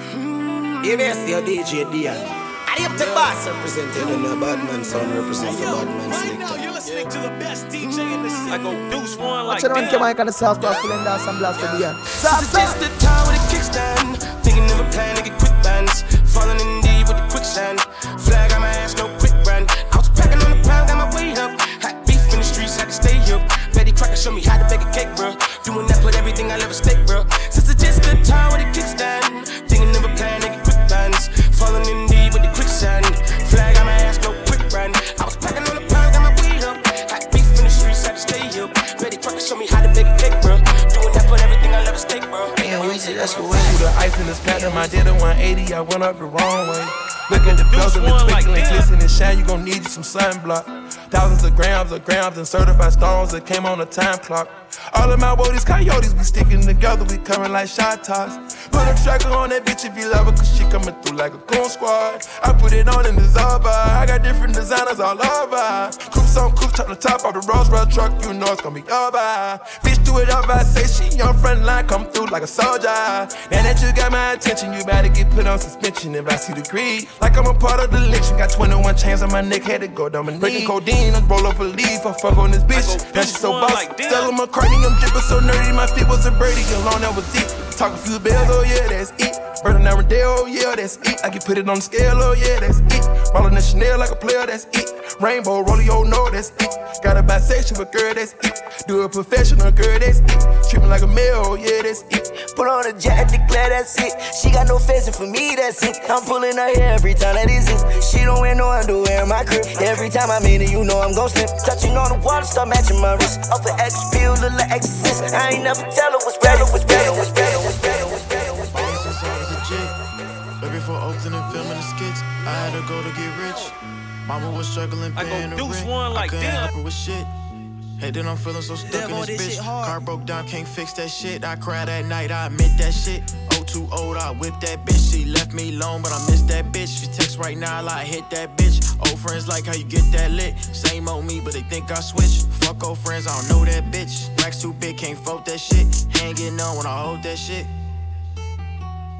You may see a DJ Dion. I am the boss representing the Badman sound represent the Badman selector. You're listening to the best DJ in the city. I go deuce one like that. Watch the man can the South Park feeling dance and blast the Dion. Stop, stop. Just the time with a kickstand. Thinking of a plan to get quick bands. Falling in deep with the quicksand. Flag on my ass, no quick brand. I was packing on the pound, got my way up. Hot beef in the streets, had to stay up. Betty Crocker show me how to bake a cake, bro. The in I did a 180, I went up the wrong way. Look at the bezel, the twinkle and glisten and shine, you gon' need you some sunblock. Thousands of grams of grams and certified stones that came on a time clock. All of my woadies, coyotes, we sticking together, we coming like shot toss. Put a tracker on that bitch if you love her, cause she coming through like a goon squad. I put it on in the Zaba, I got different designers all over. Coops on coops, top the top of the Rolls Royce truck, you know it's gonna be over. Bitch, do it up, I say she on front line, come through like a soldier. Now that you got my attention, you better get put on suspension if I see the greed. Like I'm a part of the lynching, got 21 chains on my neck, had to go down my knee. Breaking codeine, I roll up a leaf, I fuck on this bitch. Now she so boss. Like Stella McCartney, I'm dripping so nerdy, my feet was a birdie, alone that was deep. Talk a few bells, oh yeah, that's it. Burning down Rodeo, oh yeah, that's it. I can put it on the scale, oh yeah, that's it. Rollin' the Chanel like a player, that's it. Rainbow, rolling, oh no, that's it. Got a bisexual but girl, that's it. Do a professional girl, that's it. Treat me like a male, oh yeah, that's it. Put on a jacket, declare that's it. She got no fancy for me, that's it. I'm pulling her hair every time that is it. She don't wear no underwear in my crib. Every time I'm in it, you know I'm gon' slip. Touching on the water, start matching my wrist. Off an X pill, like exorcist. I ain't never tell her what's better, what's better, what's better, what's better, what's better. Way Oakland and filming the skits, I had to go to get rich. Mama was struggling paying the rent. one like I that. help her with shit. Hey, then I'm feeling so stuck in this bitch. Car broke down, can't fix that shit. I cried at night, I admit that shit. Oh, too old, I whip that bitch. She left me alone, but I miss that bitch. She text right now, I like, hit that bitch. Old friends like how you get that lit. Same old me, but they think I switched. Fuck old friends, I don't know that bitch. Racks too big, can't fold that shit. Hanging on when I hold that shit.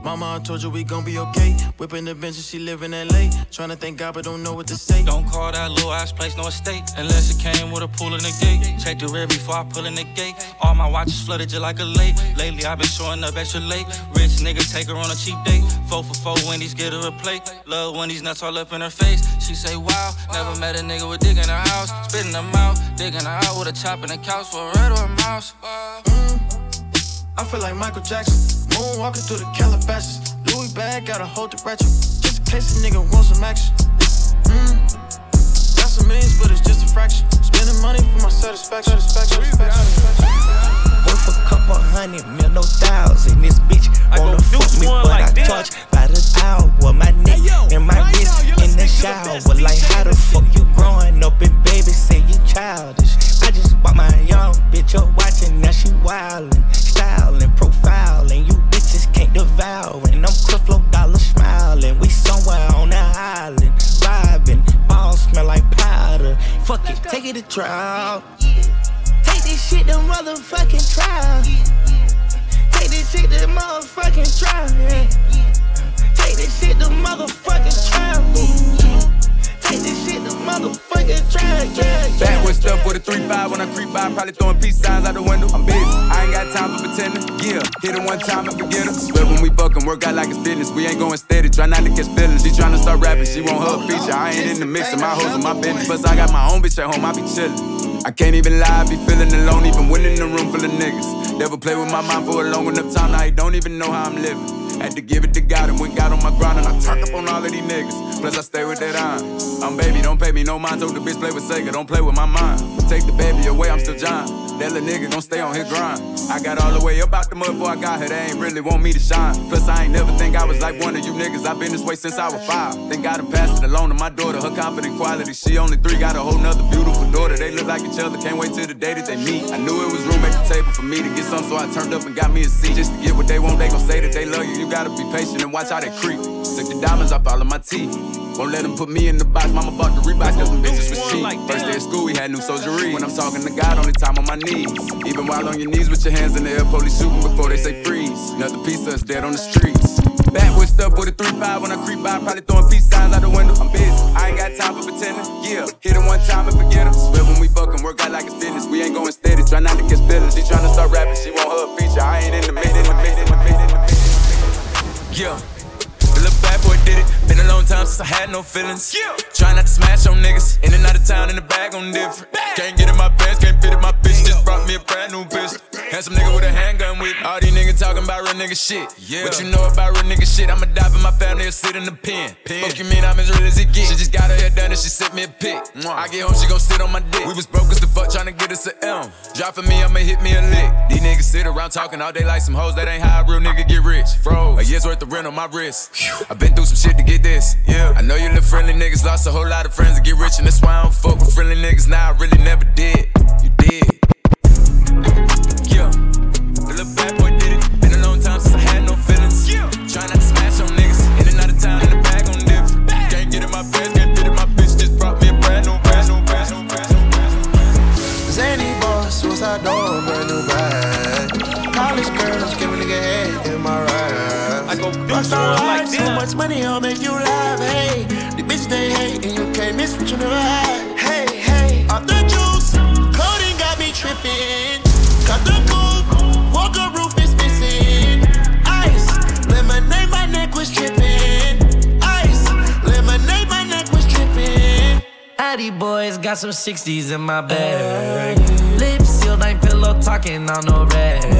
Mama, I told you we gon' be okay. Whipping the bench and she live in LA. Tryna thank God, but don't know what to say. Don't call that little ass place no estate unless it came with a pool in the gate. Check the rear before I pull in the gate. All my watches flooded just like a lake. Lately I've been showing up extra late. Rich niggas take her on a cheap date. Four for four Wendy's get her a plate. Love when these nuts all up in her face. She say wow, never met a nigga with dick in her house. Spitting them mouth, digging her out with a chop in the couch for a red or a mouse. Mm. I feel like Michael Jackson. Moonwalking through the Calabasas. Louis bag, gotta hold the ratchet. Just in case a nigga wants some action. Mm. Got some millions, but it's just a fraction. Spending money for my satisfaction. satisfaction, satisfaction. Worth a couple hundred mil, no thousand. This bitch wanna fuck me, but I charge by the hour. My neck and my wrist in the shower. Like how the fuck you growing up and baby say you childish? I just bought my young bitch up watching, now she wildin', styling, profiling. You bitches can't devour. And I'm Creflo Dollar smiling. We somewhere on the island, vibing. Balls smell like powder. Fuck it, take it to trial. Take this shit to motherfucking trial. Take this shit to motherfucking trial. Yeah. Take this shit to motherfucking trial. Backwood stuff with a 3-5 when I creep by, probably throwing peace signs out the window. I'm busy, I ain't got time for pretending. Yeah, hit it one time and forget her. Swear when we fucking work out like it's business. We ain't going steady, try not to catch feelings. She tryna start rapping, she want her feature. I ain't in the mix, and my hoes in my business. Plus, I got my own bitch at home, I be chillin'. I can't even lie, I be feeling alone, even when in a room full of niggas. Never play with my mind for a long enough time, now he don't even know how I'm living. Had to give it to God and went God on my grind and I turned up on all of these niggas. Plus I stay with that iron. I'm baby, don't pay me no mind. Told the bitch play with Sega, don't play with my mind. Take the baby away, I'm still John. That little nigga gon' stay on his grind. I got all the way up out the mud before I got here. They ain't really want me to shine. Plus I ain't never think I was like one of you niggas. I been this way since I was five. Think I done passed it along to my daughter. Her confident quality. She only three, got a whole nother beautiful daughter. They look like each other. Can't wait till the day that they meet. I knew it was room at the table for me to get some, so I turned up and got me a seat just to get what they want. They gon' say that they love you. You gotta be patient and watch how they creep. Took the diamonds off all of my teeth. Won't let them put me in the box. Mama bought the Reeboks cause them bitches was cheap. First day of school, we had new soldiery. When I'm talking to God, only time on my knees. Even while on your knees with your hands in the air, police shooting before they say freeze. Another piece of us dead on the streets. Backwood stuff with a 3-5 when I creep by, probably throwing peace signs out the window. I'm busy, I ain't got time for pretending. Yeah, hit it one time and forget him. When we fucking work out like it's business. We ain't going steady, try not to get feelings. She tryna start rapping, she want her feature. I ain't in the mix, in the mix, in the mix, in the mix. Yeah boy did it. Been a long time since I had no feelings. Yeah. Try not to smash on niggas. In and out of town, in the bag on different. Can't get in my pants, can't fit in my bitch. Just brought me a brand new bitch. Handsome nigga with a handgun with me. All these niggas talking about real nigga shit. Yeah. What you know about real nigga shit? I'ma die for my family or sit in the pen. pen. Fuck you mean I'm as real as it gets. She just got her hair done and she sent me a pic. I get home, she gon' sit on my dick. We was broke as the fuck trying to get us a M. Drop for me, I'ma hit me a lick. These niggas sit around talking all day like some hoes. That ain't how a real nigga get rich. Froze. A year's worth of rent on my wrist. i been through some shit to get this. Yeah. I know you little friendly niggas lost a whole lot of friends to get rich, and that's why I don't fuck with friendly niggas. Now I really never did. You did. Yeah. The little bad boy did it. Been a long time since I had no feelings. Yeah. Try not to smash on niggas. In and out of town, in the bag on different. Can't get in my pants, can't fit in my bitch. Just brought me a brand new, brand new, brand new, brand new, brand new. Zany boss, suicide door, brand ride. I go do Rockstar something like life, so that. much money, I'll make you laugh. Hey, the bitch they hate, and you can't miss what you never had. Hey, hey, off the juice, codeine got me tripping. Cut the coupe, walker roof is missing. Ice, lemonade, my neck was tripping. Ice, lemonade, my neck was tripping. Addy boys got some 60s in my bag. Lips sealed, ain't pillow talking on no rag.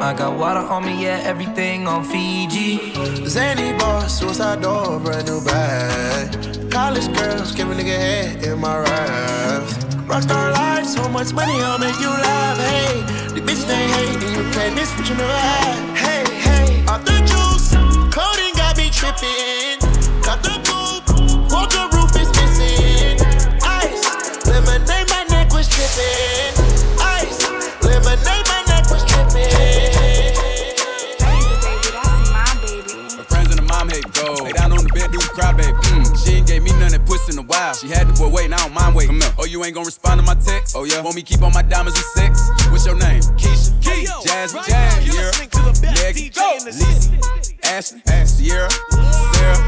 I got water on me, yeah, everything on Fiji. Zany boss, suicide door, brand new bag. College girls, give a nigga head in my raps. Rockstar life, so much money, I'll make you laugh. Hey, the bitch they hate, and you can't miss what you never had. Hey, hey, off the juice, codeine got me tripping. Got the coupe, walker roof is missing. Ice, lemonade, my neck was tripping. That puss in a while. She had the boy waiting, I don't mind waiting. Come here. Oh, you ain't gonna respond to my text? Oh, yeah. Want me keep on my diamonds with sex? What's your name? Keisha. Hey, yo, Jazzy, right Jazz, now, you're listening to the best DJ in the Lisa, city. Ashley, Sierra, Sarah.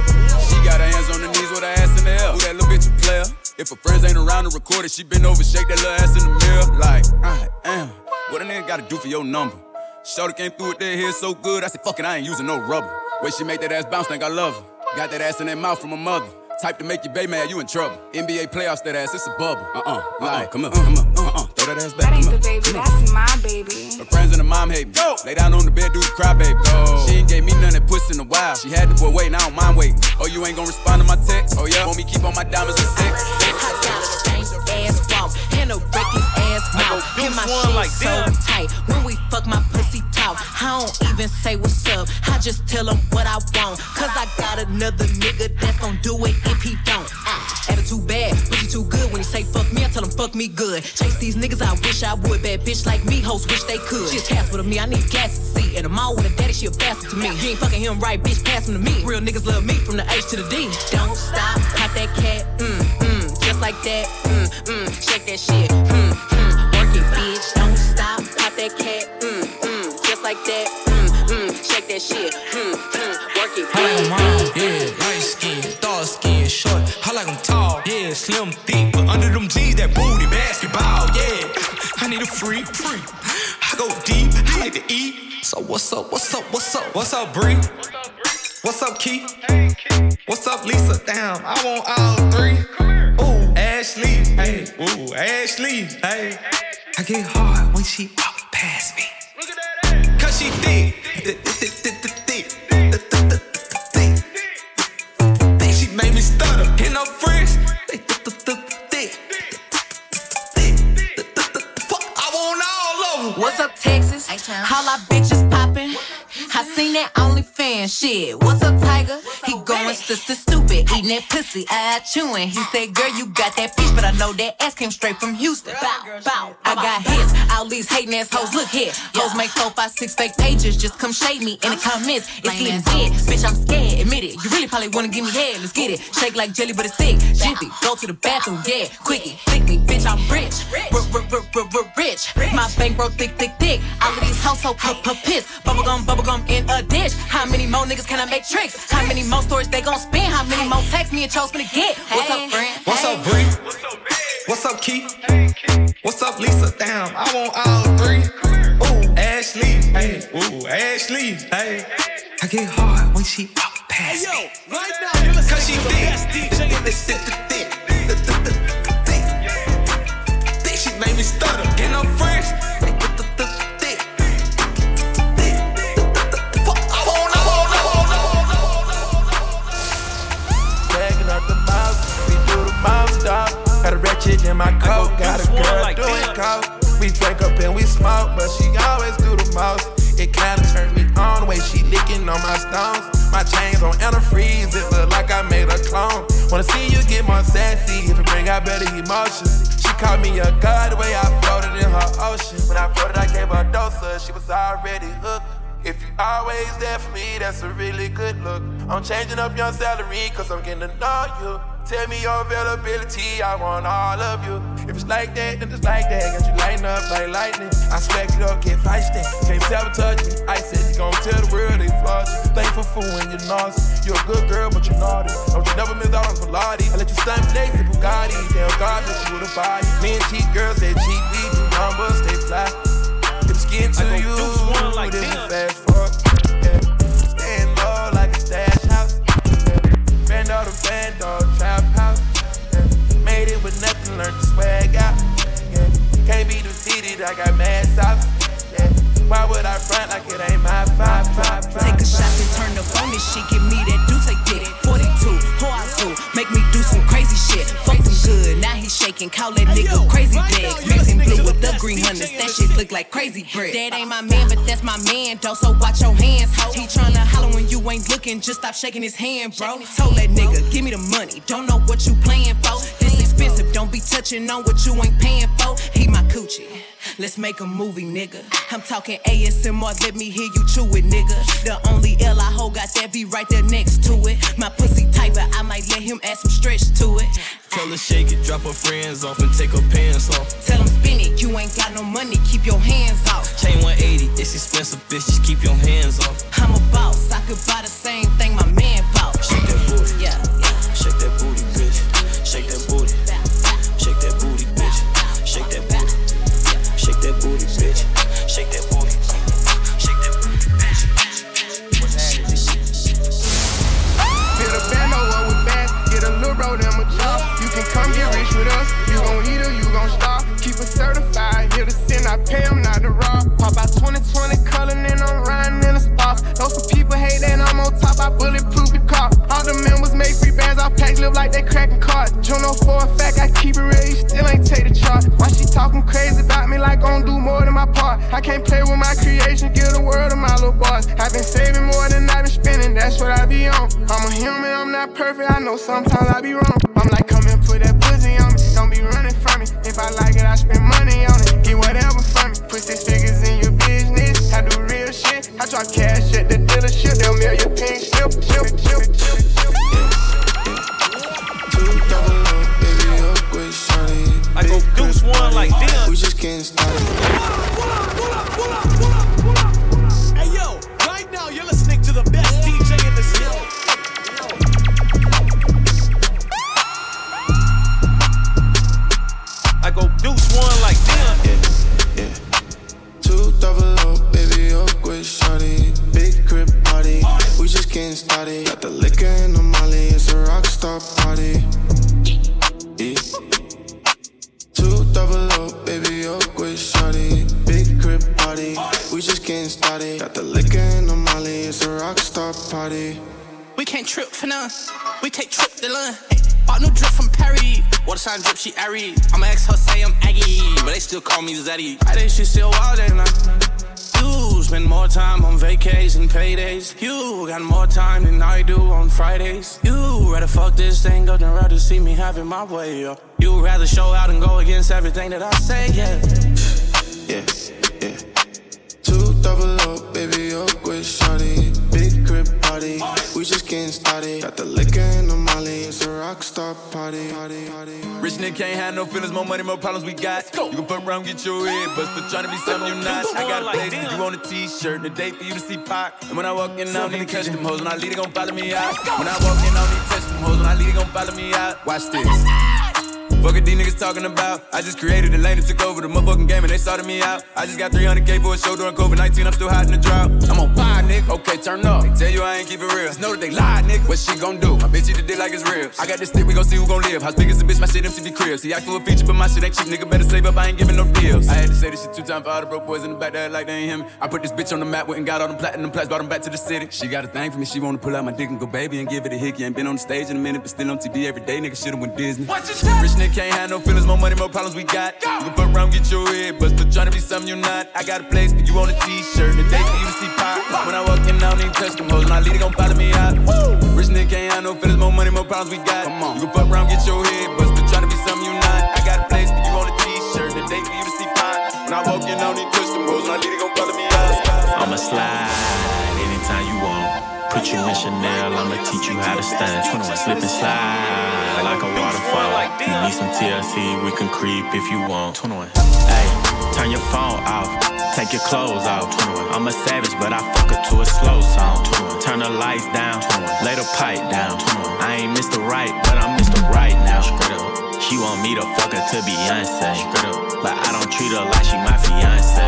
She got her hands on her knees with her ass in the air. Who that little bitch a player? If her friends ain't around to record it, she been over, shake that little ass in the mirror. Like, I am. What a nigga gotta do for your number? Shorty came through with that hair so good, I said, fuck it, I ain't using no rubber. Way she make that ass bounce, think I love her. Got that ass in that mouth from her mother. Type to make you bay mad, you in trouble. NBA playoffs, that ass, it's a bubble. Uh uh, like, come on, come on, uh uh, throw that ass back. That ain't come the baby, that's my baby. Her friends and her mom hate me. Lay down on the bed, do the cry, baby. She ain't gave me none that puss in a while. She had the boy waiting, I don't mind waiting. Oh, you ain't gonna respond to my text? Oh, yeah? Want me keep on my diamonds with sex? I got a stank ass walk and a reckless ass mouth. do Get my shit like so tight. When we fuck, my pussy I don't even say what's up. I just tell him what I want. Cause I got another nigga that's gon' do it if he don't. Ah, attitude bad, pussy too good. When he say fuck me, I tell him fuck me good. Chase these niggas, I wish I would. Bad bitch like me, hoes wish they could. She a Casper to me, I need gas to see. And mall with a daddy, she a bastard to me. You ain't fucking him right, bitch, pass him to me. Real niggas love me from the H to the D. Don't stop, pop that cat, mm, mm, just like that, mm, mm, shake that shit, mm, mm, work it, bitch. Don't stop, pop that cat, like that, mm, mm, shake that shit, mm, mm, work it, I like 'em all, bitch. yeah. Light skin, dark skin, short. I like 'em tall, yeah. Slim, thick, but under them jeans, that booty basketball, yeah. I need a freak, freak. I go deep, I like to eat. So what's up, what's up, what's up? What's up, Bree? What's up, Keith? What's up, Lisa? Damn, I want all three. Ooh, Ashley, hey, ooh, Ashley, hey. I get hard when she walk past me she thick. Think she made me stutter. Hit no friends. What's up, Texas? All I bitches. I seen that OnlyFans fan. Shit, what's up, Tiger? He going sister stupid, eating that pussy, eye chewing. He said, Girl, you got that bitch, but I know that ass came straight from Houston. Bow, bow. I got hits, all these hating ass hoes. Look here, hoes make four, five, six fake pages. Just come shade me in the comments. It's getting dead, bitch. I'm scared. Admit it. You really probably wanna give me head. Let's get it. Shake like jelly, but it's thick. Jiffy, go to the bathroom, yeah. Quickie, thick me, bitch. I'm rich, rich. My bankroll thick, thick, thick. All of these hoes so piss. Bubblegum, bubblegum in a dish. How many more niggas can I make tricks? How many more stories they gon' spin? How many more texts me and Chose finna get? What's up, friend? What's up, Bree? What's up, Keith? What's up, Lisa? Damn, I want all three. Ooh, Ashley, hey, ooh, Ashley, hey. I get hard when she walk past me. Right now, you're Cause she thick. Thick, thick, Ratchet in my coat, got a girl like doing coke. We drink up and we smoke, but she always do the most. It kinda turns me on the way she licking on my stones. My chains on antifreeze, it look like I made a clone. Wanna see you get more sassy if it bring out better emotions. She called me a god the way I floated in her ocean. When I floated, I gave her a dose of, she was already hooked. If you always there for me, that's a really good look. I'm changing up your salary, cause I'm getting to know you. Tell me your availability, I want all of you. If it's like that, then it's like that. Got you lighting up like lightning. I smack it up, get feisty. Can't sabotage me. I said you gon' tell the world they flaws you. Thankful for when you're nauseous. You're a good girl, but you're naughty. Don't you never miss out on Pilates. I let you stunt flex the Bugatti. Tell God you with a body. Me and cheat girls, they cheat, we do numbers, they fly. Skin to you, like then we fast forward. Yeah. Staying low like a stash house. Yeah. Band all the band, dog trap house. Yeah, made it with nothing, learned to swag out. Yeah. Can't be defeated, I got mad sauce. Yeah. Why would I front like it ain't my five, five, five? Take a shot and turn up on this shit. Give me that deuce, I get it. 42, Hoazu, make me do some crazy shit. Fuck him good, now he shaking. Call that nigga crazy legs. Mixing blue with the green hunters. That shit look like crazy bread. That ain't my uh-huh. man, but that's my man, though. So watch your hands, ho. He tryna holler when you ain't looking. Just stop shaking his hand, bro. Told that nigga, give me the money. Don't know what you playing for This expensive. Don't be touching on what you ain't paying for. He my coochie. Let's make a movie, nigga. I'm talking ASMR, let me hear you chew it, nigga. The only L I hold got that be right there next to it. My pussy tight, but I might let him add some stretch to it. Tell her shake it, drop her friends off and take her pants off. Tell him spin it, you ain't got no money, keep your hands off. Chain 180, it's expensive, bitch, just keep your hands off. I'm a boss, I could buy the same thing my man I bulletproof the car. All the members make free bands. I pack live like they cracking cards. Juno for a fact, I keep it real. Still ain't take the chart. Why she talking crazy about me like gon' do more than my part? I can't play with my creation. Give the world to my little boss. I've been saving more than I've been spending. That's what I be on. I'm a human. I'm not perfect. I know sometimes I be wrong. I'm like, come and put that pussy on me. Don't be running from me. If I like it, I spend money on it. Get whatever from me. Put figures real. I drop cash at the dealership. They'll mail your pink slip. slip, slip, slip. I go deuce one like them. We just getting started. A rock star party. Yeah. Two double O, baby, upgrade shawty. Big crib party. We just getting started. Got the liquor and the molly. It's a rock star party. We can't trip for none. We take trip to London. Hey, bought new drip from Perry. Water sign drip, she airy. I'ma ex her say I'm Aggie, but they still call me Zeddy. I think she still wild, ain't I? You spend more time on vacays and paydays. You got more time than I do on Fridays. You rather fuck this thing up than rather see me having my way. Yo. You rather show out and go against everything that I say, yeah. Yeah, yeah. Two double up, baby, up with shawty. Big crib party, we just getting started. Got the liquor and the molly, it's a rock star party. party, party. Rich nigga can't have no feelings, more money, more problems we got. You can fuck around, get your head, but still trying to be something you're not. I got a place for you on a t-shirt and a date for you to see Pac. And when I walk in, I don't need to catch them hoes. When I lead, they gon' follow me out. When I walk in, I don't need to touch them hoes. When I lead, they gon' follow me out. Watch this. Fuck what these niggas talking about. I just created a lane and took over the motherfucking game and they started me out. I just got 300k for a show during COVID 19. I'm still hot in the drought. I'm on fire, nigga. Okay, turn up. They tell you I ain't keep it real. Just know that they lie, nigga. What she gon' do? My bitch eat the dick like it's real. I got this stick, we gon' see who gon' live. How big is the bitch? My shit MTV crib. See, I for a feature, but my shit ain't cheap. Nigga better save up. I ain't giving no deals. I had to say this shit two times for all the broke boys in the back that like they ain't me. I put this bitch on the map, went and got all them platinum plaques, brought them back to the city. She got a thing for me. She wanna pull out my dick and go baby and give it a hickey. Ain't been on the stage in a minute, but still on TV every day. Nigga should've went Disney. Rich nigga can't have no feelings, more money, more problems we got. You can fuck around, get your head, but still trying to be something you're not. I got a place for you on a t-shirt, a day for you to see pop. When I walk in, I don't even touch them hoes, and I lead, they gon' follow me out. Rich nigga can't have no feelings, more money, more problems we got. Come on. You can fuck around, get your head, but still trying to be something you're not. I got a place for you on a t-shirt, a day for you to see pop. When I walk in, I don't even touch them hoes, and I lead, they gon' follow me out. I'ma slide anytime you want. Put you in Chanel, I'ma teach you how to stand. 21 slip and slide like a waterfall. You need some TLC, we can creep if you want. 21. Hey, turn your phone off, take your clothes off. 21. I'm a savage, but I fuck her to a slow song. 21. Turn the lights down, 21. lay the pipe down. 21. I ain't Mr. Right, but I'm Mr. Right now. She want me to fuck her to Beyonce. But I don't treat her like she my fiance.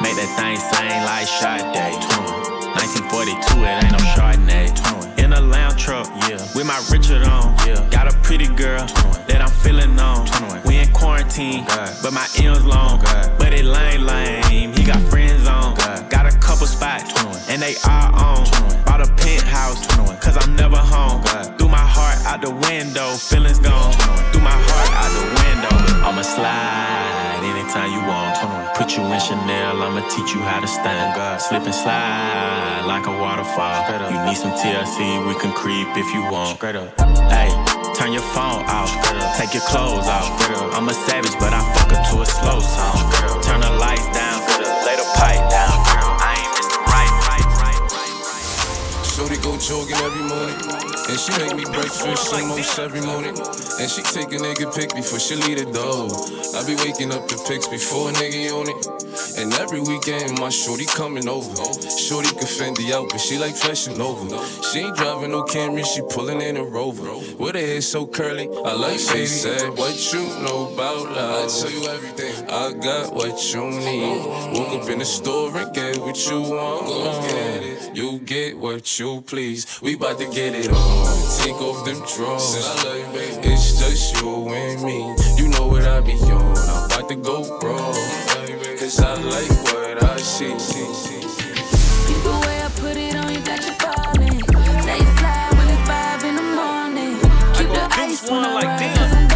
Make that thing sing like Sade. 1942, it ain't no Chardonnay. In a lounge truck, yeah. With my Richard on, yeah. Got a pretty girl that I'm feeling on. We in quarantine, but my M's long. But it lame, lame. He got friends on. Got a couple spots, and they are on. Bought a penthouse, cause I'm never home. Threw my heart out the window, feelings gone. Threw my heart out the window. I'ma slide anytime you want. You in Chanel, I'ma teach you how to stand. Slip and slide like a waterfall. You need some TLC, we can creep if you want. Hey, turn your phone off. Take your clothes off. I'm a savage, but I fuck her to a slow song. Turn the lights down, lay the pipe down. I ain't Mr. Right, right, right, right. Shorty go jogging every morning. And she make me breakfast almost every morning. And she take a nigga pic before she leave the door. I be waking up the pics before a nigga on it. And every weekend my shorty coming over. Shorty can Fendi out, but she like fashion over. She ain't driving no Camry, she pulling in a Rover. With her hair so curly, I like she said, What you know about love? I tell you everything. I got what you need. Woke up in the store and get what you want. Go get it. You get what you please. We bout to get it on. Take off them drawers. It's just you and me. You know what I be on. I'm about to go wrong. Cause I like what I see. The way I put it on you, got you falling. Say you slide when it's five in the morning. Keep the ice when I ride, cause I'm.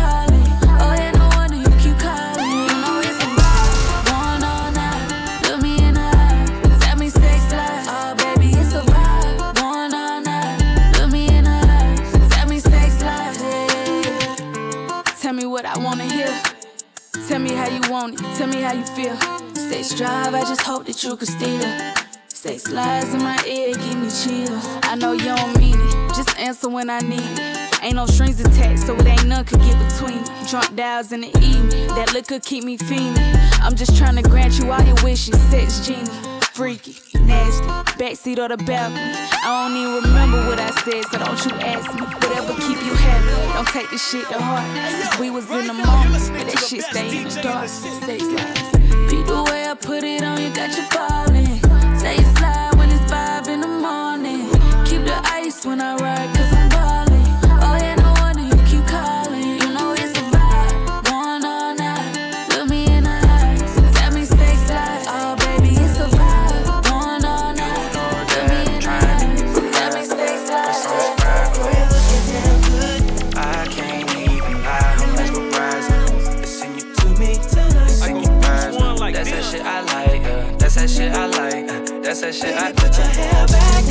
Oh yeah, no wonder you keep calling. You know it's a vibe, going all night. Look me in the eye, tell me sex lies. Oh baby, it's a vibe, going all night. Look me in the eye, tell me sex lies. Yeah. Tell me what I wanna hear. Tell me how you want it. Tell me how you feel. Sex drive, I just hope that you can steal. Sex lies in my ear, give me chills. I know you don't mean it, just answer when I need it. Ain't no strings attached, so it ain't none could get between me. Drunk dials in the evening, that liquor keep me fiending. I'm just trying to grant you all your wishes, sex genie. Freaky, nasty, backseat or the balcony. I don't even remember what I said, so don't you ask me. Whatever keep you happy, don't take this shit to heart. Cause we was in the moment, but that shit stay in the dark. Sex. Beat the way I put it on you, got you falling. Say you slide when it's five in the morning. Keep the ice when I ride, that shit I put your hair back.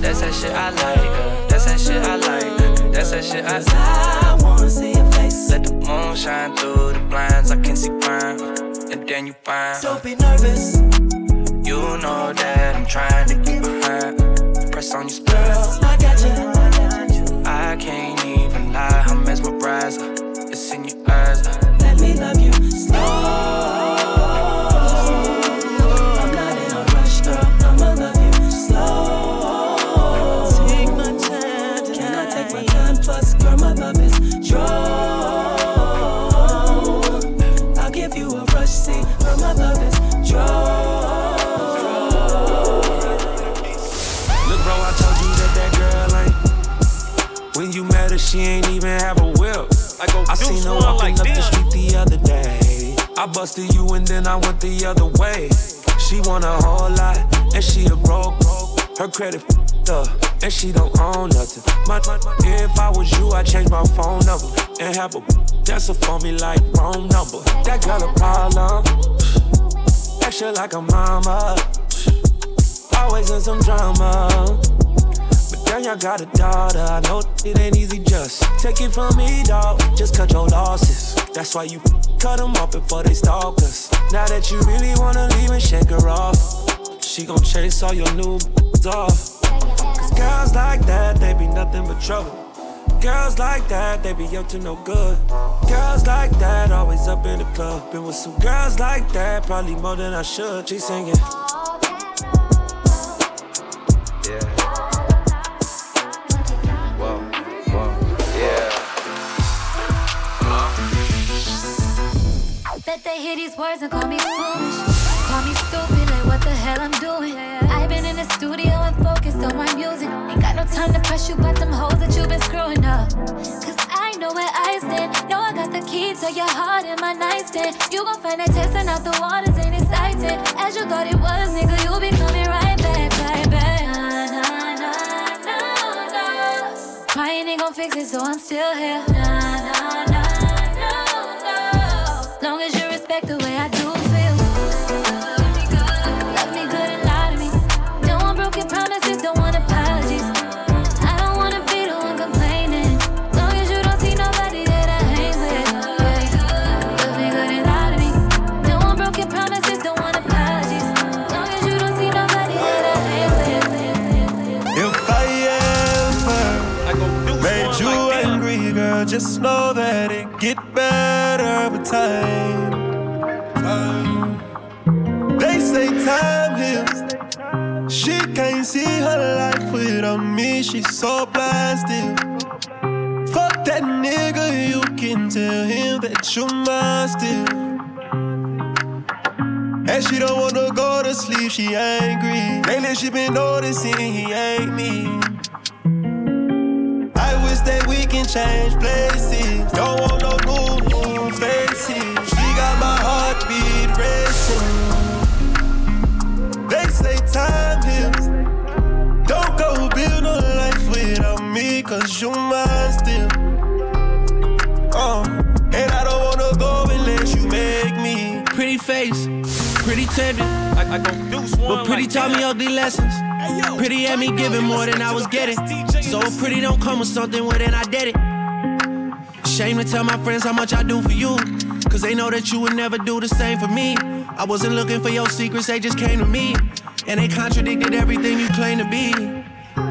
That's that shit I like. That's that shit I like. Uh, that's that shit I. Uh, I wanna see your face. Let the moon shine through the blinds. I can see crime, and then you find. Don't be nervous. You know that I'm trying to get behind. Press on your spell. I got you. I can't even lie. I'm mesmerized. Uh, it's in your eyes. Let me love you I, seen her walking like up the street the other day. I busted you and then I went the other way. She want a whole lot and she a broke. Her credit f***ed up and she don't own nothing. My, my, if I was you, I'd change my phone number and have a dancer for me like wrong number. That girl a problem. Extra like a mama. Always in some drama. Girl, y'all got a daughter. I know it ain't easy just take it from me, dog. Just cut your losses. That's why you cut them up before they stalk us. Now that you really wanna leave and shake her off, she gon' chase all your new off. Cause girls like that, they be nothing but trouble. Girls like that, they be up to no good. Girls like that, always up in the club. Been with some girls like that, probably more than I should. She singing. Hear these words and call me foolish. Call me stupid, like what the hell I'm doing. I've been in the studio and focused on my music. Ain't got no time to press you about them hoes that you've been screwing up. Cause I know where I stand. Know I got the key to your heart in my nightstand. You gon' find that testing out the waters ain't exciting. As you thought it was, nigga, you'll be coming right back, right back. Nah, nah, nah, nah, nah. Crying ain't gon' fix it, so I'm still here. Nah. Time. time. They say time heals. She can't see her life without me. She's so blasted. Fuck that nigga, you can tell him that you're mine still. And she don't wanna go to sleep, she angry. Lately she been noticing he ain't me that we can change places. Don't want no new, new faces. She got my heartbeat racing. They say time heals. Don't go build a life without me, cause you mine still. Uh, and I don't wanna go unless you make me. Pretty face, pretty tender. I, I gon' do But pretty like taught me ugly lessons. Pretty had me giving more than I was getting. So pretty don't come with something, well then I did it. Shame to tell my friends how much I do for you. Cause they know that you would never do the same for me. I wasn't looking for your secrets, they just came to me. And they contradicted everything you claim to be.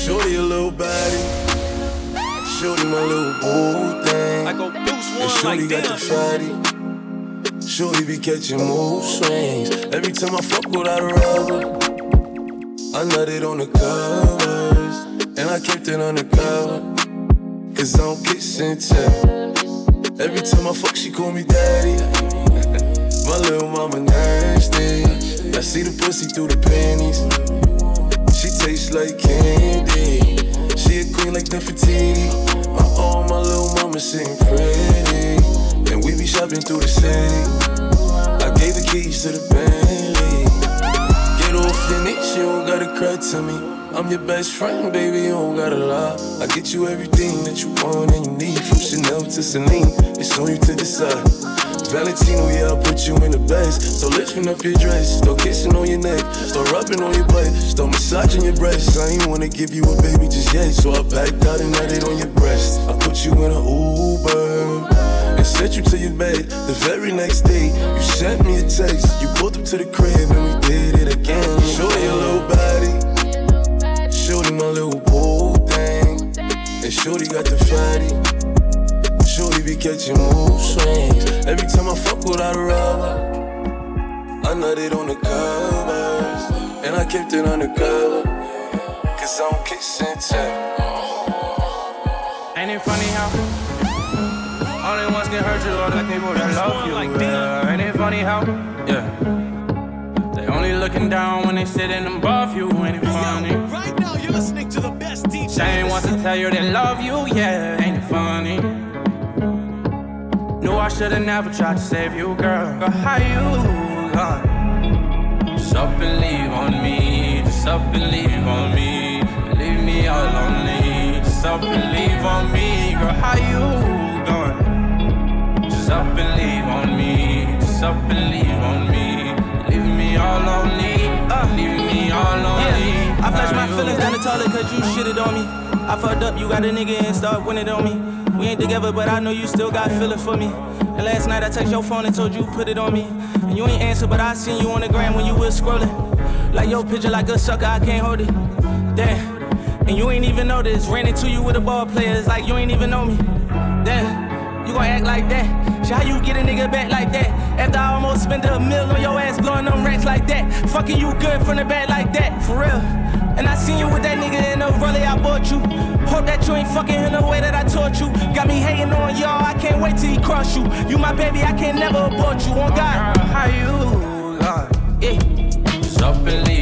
Shorty a little body. Shorty my little boo thing. I go deuce one and Shorty like got the fatty. Shorty be catching mood swings. Every time I fuck without a rubber, I nutted on the covers. And I kept it on the cover. Cause I don't kiss and tell. Every time I fuck, she call me daddy. my little mama nasty. I see the pussy through the panties tastes like candy. She a queen like Nefertiti. My own, my little mama sitting pretty. And we be shopping through the city. I gave the keys to the Bentley. Get off in it, you don't gotta cry to me. I'm your best friend, baby, you don't gotta lie. I get you everything that you want and you need. From Chanel to Celine, it's on you to decide. Valentino, yeah, I'll put you in the best. So lifting up your dress, start kissing on your neck, start rubbing on your butt, start massaging your breasts. I ain't wanna give you a baby just yet, so I packed out and laid it on your breast. I put you in an Uber and sent you to your bed. The very next day, you sent me a text. You pulled up to the crib and we did it again. Show your little body. Shorty my little boo thing. And Shorty got the fatty. Shorty be catching mood swings. Every time I fuck without a rubber, I nutted on the covers. And I kept it undercover. Cause I'm kissing tech. Ain't it funny how only ones can hurt you are the people that love you? Yeah. Ain't it funny how? Yeah. They only looking down when they sitting above you. Ain't it funny? Right now, you're listening to the best DJ. They ain't want to tell you they love you, yeah. Ain't it funny? I should've never tried to save you, girl. But how you gone? Just up and leave on me. Just up and leave on me. Leave me all lonely. Just up and leave on me, girl. How you gone? Just up and leave on me. Just up and leave on me. Leave me all lonely. Uh, leave me all lonely. Yeah, I flushed my feelings down the toilet cause you shitted on me. I fucked up, you got a nigga and start winning on me. We ain't together, but I know you still got feelings for me. And last night I text your phone and told you put it on me. And you ain't answer, but I seen you on the gram when you was scrolling. Like your picture, like a sucker, I can't hold it. Damn. And you ain't even notice. Ran into you with a ball player, it's like you ain't even know me. Damn. You gon' act like that? Shit, how you get a nigga back like that? After I almost spent a mill on your ass blowing them racks like that. Fucking you good from the back like that, for real. And I seen you with that nigga in the rollie I bought you. Hope that you ain't fucking in the way that I taught you. Got me hating on y'all, I can't wait till he cross you. You my baby, I can't never abort you. On God, how you gone? Yeah. Just up and leave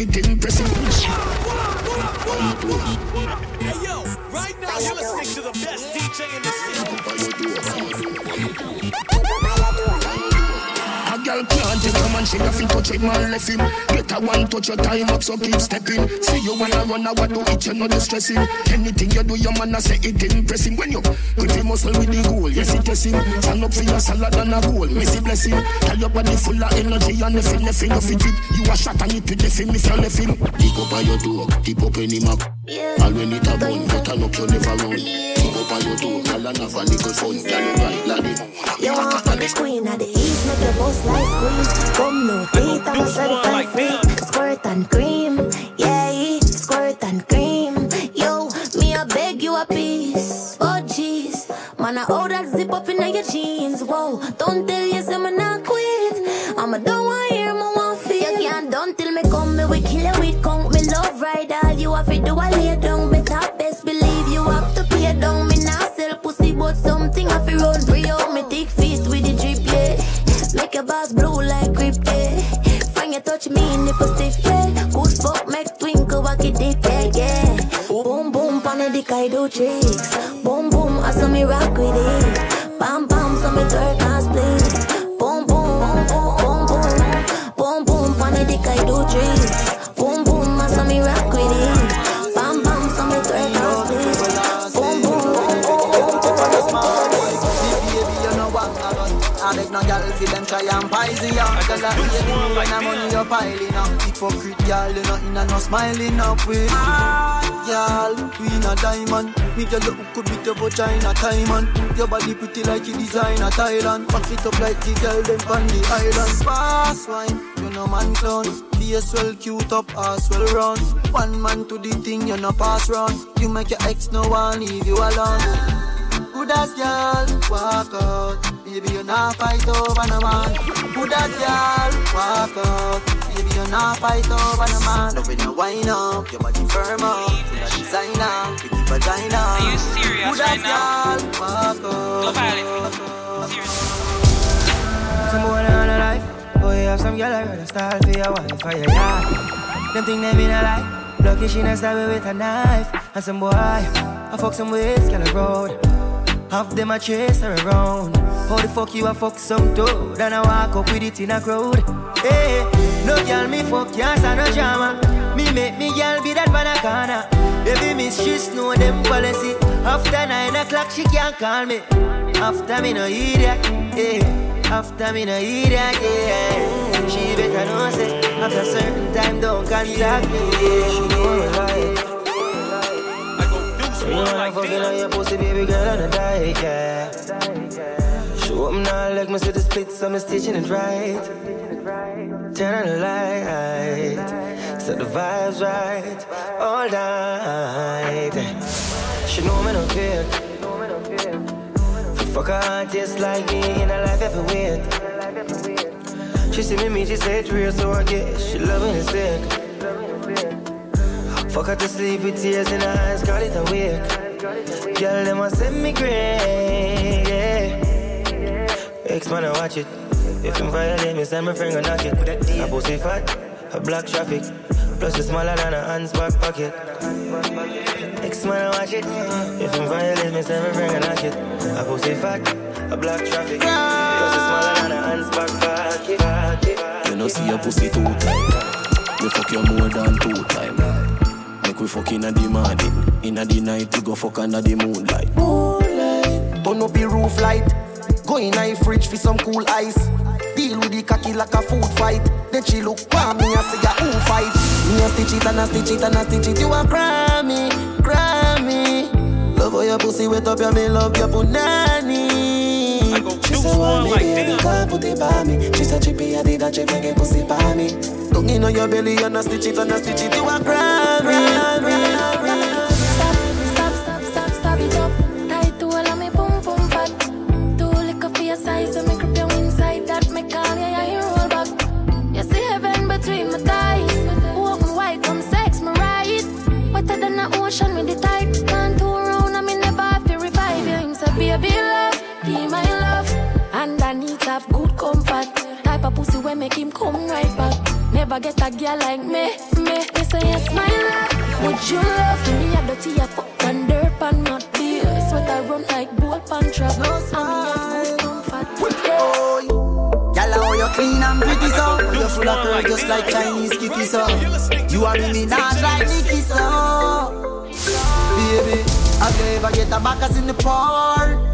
it impressive. Hey yo, right now you're listening to the best DJ in the city. Girl can't take a man, she to touch it, man left him. Get a one touch your time up, so keep stepping. See you I run, I what do it, you know you stressing. Anything you do, your man, I say it impressing. When you grip your muscle with the goal, yes it is him. Stand up for your salad and a goal, missy blessing. Tell your body full of energy and nothing, nothing, fit it. You a shot and it with the film if left him. Dig up by your dog, dip up any map. All when it a bun, but I look you never run. Dig up by your dog, all and have a little fun. Girl, you right, laddie. You want the queen of the east, make the boss like squeeze. Come no teeth, I'm a certified freak. Squirt and cream, yeah, squirt and cream. Yo, me I beg you a piece. Oh jeez, man I hold that zip up in your jeans. Whoa, don't tell you say me not quit. I'ma don't want hear me want feel. You can't don't tell me come me we kill it with count me love right all you have to do I lay down. But something I feel run free out. Me thick fist with the drip yeah. Make your boss blue like grip yeah. Find you touch me nipple stiff yeah. Good fuck make twinkle walk it deep yeah yeah. Boom boom pon the dick I do tricks. Boom boom I saw me rock with it. Fi them try and poison ya. I hate me when I'm money you piling up. Hypocrite girl, you know inna no smiling up with. Ah, girl, we in a diamond. Me girl, you could beat your vagina diamond. Your body pretty like you designer Thailand. Back it up like the girl them on the island. Fast wine, you know man clown. Face well cute up, ass well round. One man to the thing, you know pass round. You make your ex no one leave you alone. Good as girl, walk out. Baby, you not fight over no man. Good as girl, walk out. Baby, you not fight over no man. Love when you wind up, your body firm up. Full of designer, pretty vagina. Are you serious Good right as now? girl, walk out. Some boy on a life. Boy, you have some girl I rather style for your wife or your yard. Them think they mean a lie. Lucky she not stab me with a knife. And some boy, I fuck some ways, girl road. Half them a chase her around. How the fuck you a fuck some toad? And I walk up with it in a crowd. Hey, no girl me fuck can't stand no drama. Me make me girl be that banana. Baby miss she know them policy. After nine o'clock she can't call me. After me no idiot, yeah. After me no idiot, yeah. She better know say after certain time don't contact me, yeah. She know like. You know I'm fucking on your pussy, baby girl, on a diet, yeah. Show up now, like me see the split, so I'm stitching it right. Turn on the light, set the vibes right, all night. She know me no fake. Fuck a artist like me in a life ever weird. She see me, me, she say it's real, so I guess she loving it sick. Fuck her to sleep with tears in her eyes, call it a wake. Girl, them a send me great, yeah. X-Man, I watch it. If him violate me, send my friend go knock it. A pussy fat, a black traffic. Plus it's smaller than a hand's back pocket. Next man, I watch it. If I'm violate me, send me bring a knock it. I pussy fat, a black traffic. Plus it's smaller than a hand's back pocket. You know see your pussy two time. You fuck you more than two time. Make we fuck inna the morning, inna the night. We go fuck under the moonlight. Moonlight. Turn up the roof light. Go in a fridge for some cool ice. Deal with the cocky like a food fight. Then she look for me and say, who fight? Me a stitch it and a stitch it and a stitch it. You a Grammy, Grammy. Love how your pussy wet up, yeah, me love your punani. She said, one like baby, come put it by me. She said, chippy, I did that, she make pussy by me. Tongue in your belly and a stitch it and a stitch it. You a Grammy. Stop, pussy where make him come right back. Never get a girl like me, me. Me say yes, my love. Would you love me a dirty a fuck and dirt and not beer? Sweat I run like bull pan trap. No. Oh, Gyal, how you clean and pretty so You full of curve just like Chinese kitty so You are me not like Nicky so Baby, have you ever get a backers in the park?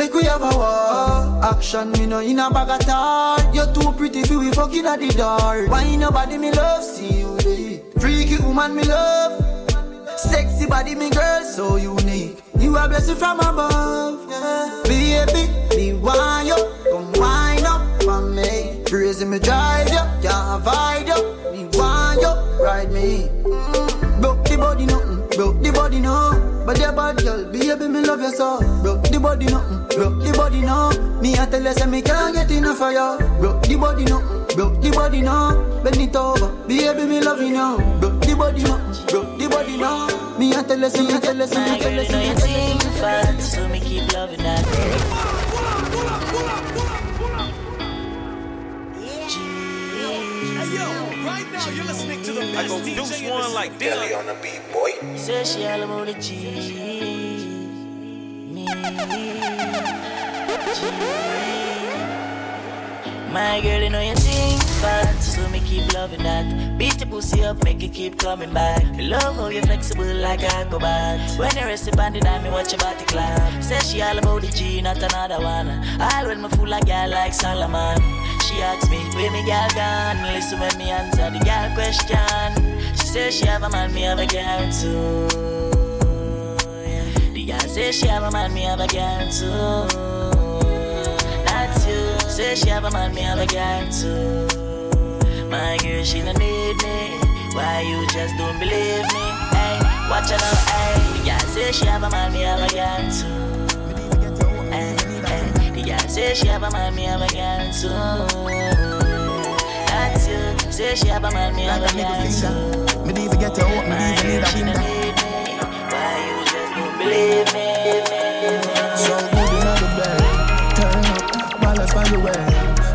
Make we have a war. Action, me no in a bag of tar You're too pretty for we fucking at the door Why nobody me love, see you there Freaky woman me love. Sexy body me girl, so unique. You are blessed from above, yeah. Baby, me want you. Come wind up for me. Crazy me drive you, can't avoid you Me want you, ride me. Mm. Broke the body nothing, broke the body no But your bad girl, baby me love you so Broke the body nothing, broke the body no Me I tell you say me can't get enough of you Broke the body nothing, broke the body no Bend it over, baby me love you now Broke the body nothing, broke the body no Me I tell you say, me tell you say, me tell you say, me tell you so me keep loving that. Right now, you're listening to the best I go DJ deuce in the one like city. this. on the beat, boy. Say she all about the G. Me. G. My girl, you know you think fat, so me keep loving that. Beat the pussy up, make it keep coming back. Love how you flexible like acrobat. When you rest upon the dime, me watch your body clap. Say she all about the G, not another one. All when me fool like girl like Solomon. Asks me, where me girl gone? Listen when me answer the girl question. She says she have a man, me have a girl too. Yeah. The girl says she have a man, me have a girl too. That's you. Say she have a man, me have a girl too. My girl, she don't need me. Why you just don't believe me? Hey, watch now, hey. The girl say she have a man, me have a girl too. Hey, hey. The girl say she have a man, me have a girl too. That's you. Say she have a man, me have a girl too. Me even get to open, me even need a she don't need me. Why you just don't believe me? So good in the bed. Turn up, balance by your way.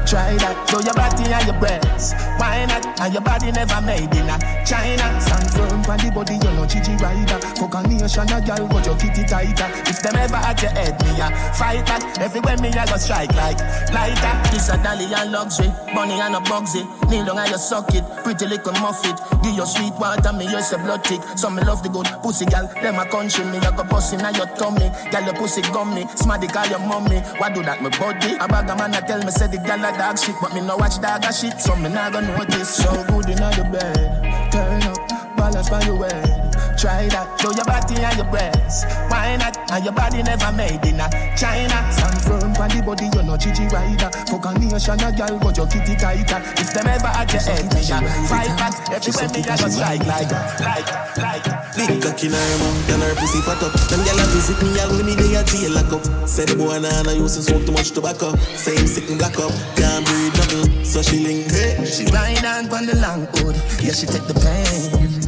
Try that, show your body and your breasts. Why not? And your body never made in a China. Stand firm on the body, you know Gigi rider. Fuck a nation, a girl, but your kitty tighter. If them ever at your head, me a fight back. Everywhere me a go strike like lighter. This a dolly and luxury, bunny and a bugsy. Kneel down and you suck it, pretty little muffet. Give your sweet water, me use a blood tick. Some me love the good pussy, gal. Them a country, me a go bust in your tummy. Gal, your pussy gummy, smarty call your mommy. Why do that, my body? A bag of man a tell me say the gal a dog shit, but me no watch dog a shit, so me not gonna notice. So good in the bed, turn up, balance by your way. Try that, show your body and your breasts. Why not? And your body never made in a China. Stand firm on the body, you know Gigi rider. Fuck a nation, a girl, but your kitty tighter. If them ever at your head, me a fight back. Everywhere me a go strike like, like, like. Big cock in her mouth and her pussy fat up. Them gyal a visit me all me dey a jail lock up. The boy nah nah used to smoke too much tobacco. Same sick and black up, can't breathe nothing. So she link hey. She ride on on the long hood, yeah she take the pain.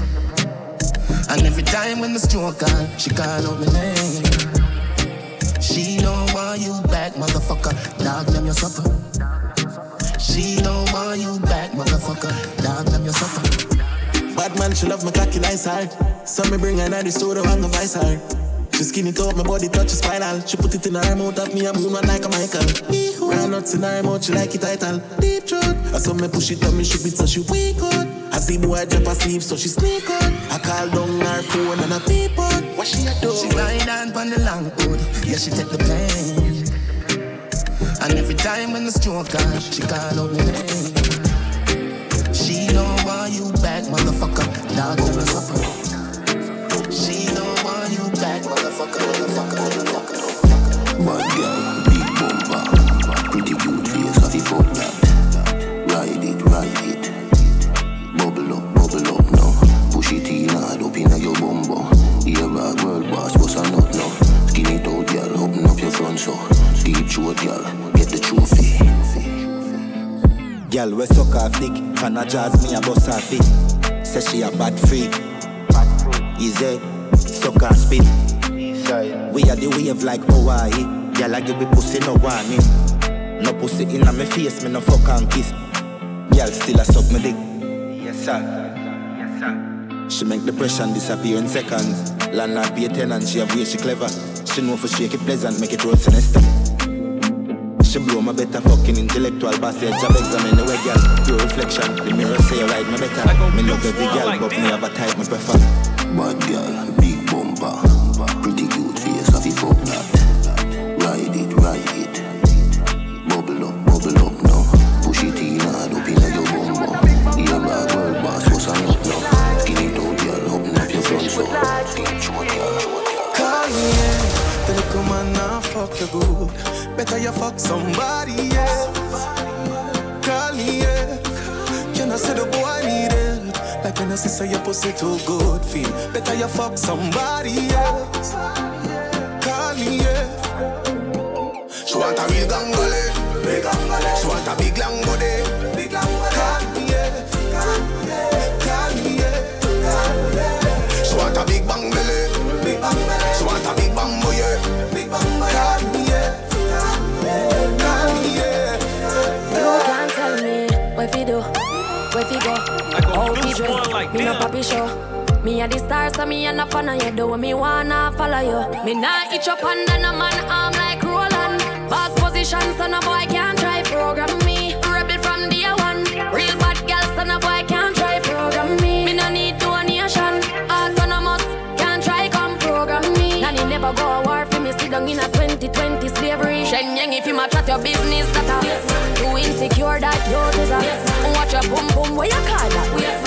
And every time when the stroke on, she call out my name. She don't want you back, motherfucker. Dog them your supper. She don't want you back, motherfucker. Dog them your supper. Bad man, she love my cocky nice hard. So me bring her to the studio and the vice her. She skin it up, my body touch spinal. She put it in her mouth, of me a moon like a Michael. Run nuts in her mouth, she like it title. Deep throat. I saw me push it on me, shoot it so she wake out. I see boy drop asleep, so she sneak out. I call down her phone and I peep out. What she a do? She ride on the long hood, yeah she take the pain. And every time when the stroke on, she call out my name. She don't want you back, motherfucker. Dog. She don't Bad girl, big bumper, pretty cute face, coffee fuck that. Ride it, ride it. Bubble up, bubble up now. Push it in hard up your bumbo. Here a world boss, bust a nut now. Skin it girl, open up your front so. Deep throat, girl, get the trophy. Girl, we suck a jazz me a bust her feet. Say she a bad freak. Easy, suck and spit. We are the wave like Hawaii. Girl, I give me pussy no warning. No pussy inna me face, me no fuck and kiss. Girl, still a suck me dick. Yes sir. Yes sir. She make depression disappear in seconds. Landlord pay tenant, she have way she clever. She know for shake it pleasant, make it roll sinister. She blow my better fucking intellectual passage Job examine the way girl Pure reflection The mirror say you right me better Me look every girl but me have a type me prefer Bad girl, big bumper, fuck you good. Better you fuck somebody else. Call me, yeah. Can I say the boy need help? Like when I say say your pussy too good, feel better you fuck somebody else. Call me, yeah. She want a real gangale. She want a big long dress. me no papi show. Me a the star, so me a no fan of you. Do me wanna follow you. Me nah itch up under no man arm like Roland. Boss position, so no boy can't try program me. Rebel from day one. Real bad girl, so no boy can't try program me. Me no need donation. Autonomous, can't try come program me. Nanny never go a war for me. Sit down in a 2020 slavery. Shenyang if you match at your business, that a too insecure that you deserve. Watch your boom boom, where you call that? Do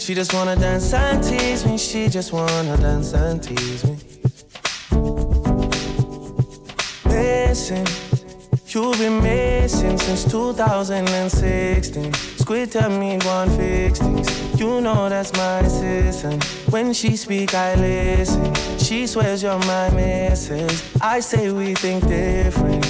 She just wanna dance and tease me. She just wanna dance and tease me. Missing. You've been missing since 2016. Squid tell me one fix things. You know that's my assistant. When she speak, I listen. She swears you're my missus. I say we think different.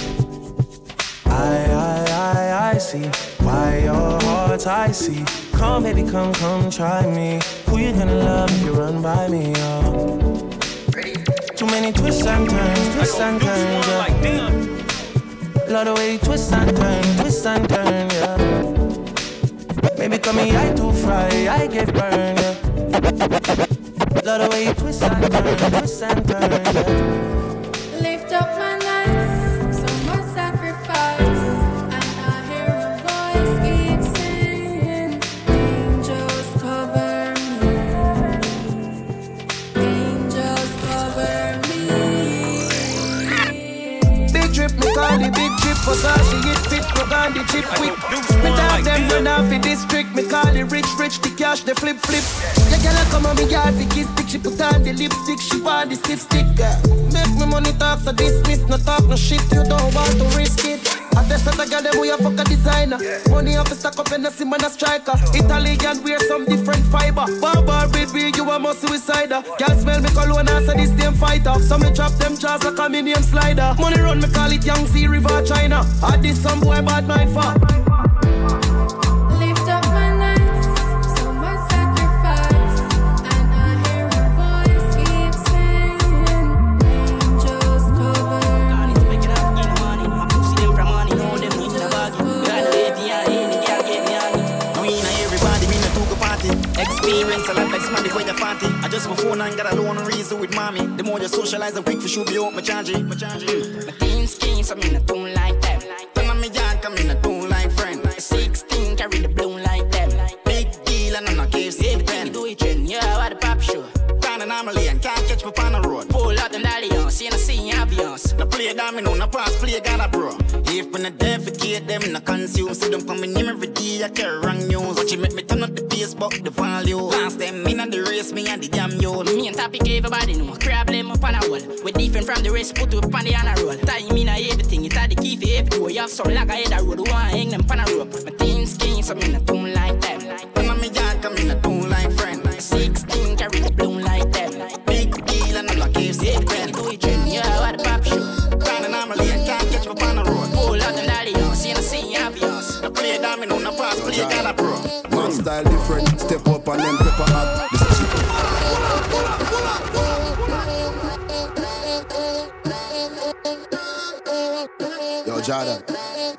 I, I, I, I see why your heart's icy. Come, baby, come, come, try me. Who you gonna love if you run by me, oh? Too many twists and turns, twists and turns, yeah. Love the way you twist and turn, twist and turn, yeah. Maybe call me I too fry, I get burned, yeah. Love the way you twist and turn, twist and turn, yeah. Versace, it fit, the chip quick Me talk them run off the district. Me call the rich, rich, the cash, the flip, flip. Yeah, girl, I come on me yard, the kiss stick She put on the lipstick, she want the stiff stick. Make me money talk, so dismiss No talk, no shit, you don't want to risk it I Hottest set girl them we a fuck a designer. Money off the stack up in the sim and a striker. Italian wear some different fiber. Barbar me, you a must suicider. Girl smell me cologne and say this damn fighter. So me drop them jaws like a minion slider. Money run me call it Sea River China. I this some boy bad mind for. I just my phone and got a loan reason with mommy. The more you socialize, the quick for sure be out my charge. My charge. My teen skin, so me not don't like them. Turn on me yard, come in a don't like friend. 16 carry the bloom like them. Big deal and I'm not cave see pen. Do it trend, yeah, what the pop show. Down anomaly and can't catch me on the road. Pull out them dalliance, see and see aviance. No play domino, no pass, play got a bro. If when I defecate them, no consume. See them coming in every day, I carry wrong news. Watch you make me turn up the pace, but the value. Last them in and the race, me and the damn yo. Me and topic everybody know. Crab them up on a wall. We different from the rest, put up on the honor roll. Time in a everything, it's the key for every door. You have some like I head a road, one hang them on a rope. My team skin, so me not do like them. Turn and then pepper hot. This is Yo, Jordan.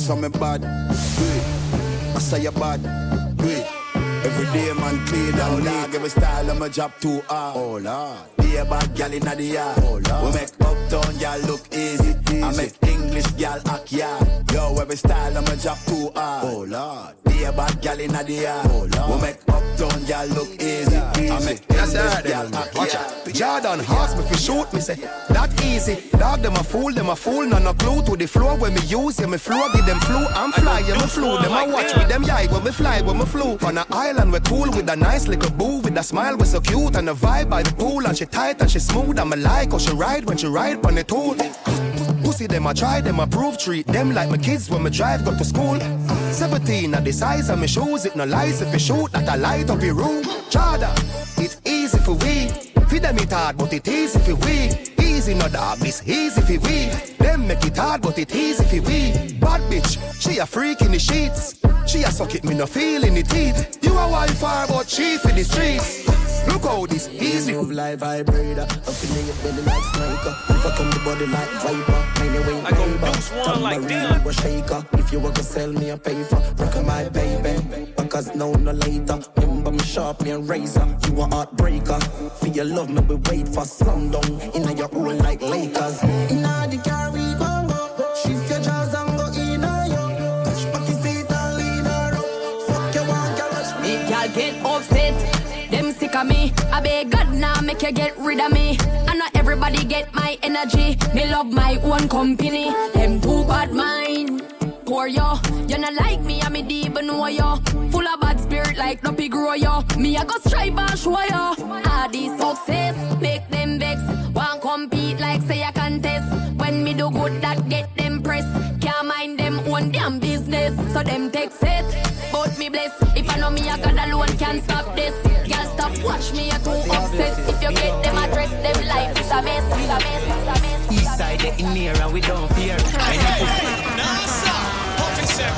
Saw me bad. I say you bad. Every day man clean and dog Every style of my job too hard. Oh lord. Be a bad gal inna the yard. Oh lord. We make uptown gal look easy, I make English gal act yard. Yo every style of my job too hard. Oh lord. Be a bad gal inna the yard. Oh lord. We make uptown gal look easy, I make Yes, English sir, gal them. act Watch yard out. Jordan ask me fi shoot me say that easy. Dog them a fool, them a fool, none no clue to the floor when me use. Yeah me flow give them flu. I'm fly, yeah me flew. Them a watch with them yai when me fly when me flew. On a island we're cool with a nice little boo with a smile We're so cute and a vibe by the pool and she tight and she smooth. I'm a like how oh, she ride when she ride on the tool. Pussy them I try, them I prove treat them like my kids when me drive go to school. 17 at the size of me shoes, it no lies if you shoot that I light up your room. Chada, it's easy for we. Feed them it hard, but it easy for we. Easy no dog, this easy for we. Them make it hard, but it easy for we. Bad bitch, she a freak in the sheets. She a suck it, me no feel in the teeth. You a wife but she for the streets. Look how this easy. Move like vibrator. Up in your belly like sniper. Fuck on the body like viper. Anyway, I go deuce one like them. Was shaker. If you want to sell me a paper, rock on my baby. Because now no later. Remember me sharp, me a razor. You a heartbreaker. For your love, me we wait for slumdog. In your own like Lakers. Inna the make you get rid of me. And not everybody get my energy. Me love my own company. Them too bad mind. Poor yo, you not like me, I'm me deep know yo. Full of bad spirit like no pig grow yo. Me I go strive and show yo. All these success make them vex. Want compete like say I contest. When me do good that get them press. Can't mind them own damn business. So them take set. But me bless. If I know me, I God alone can stop this. Girl, stop watch me, you're too obsessed. If you get them address, them life is a mess, is a mess, is a mess. East side, in here and we don't fear. When you Non-stop. Officer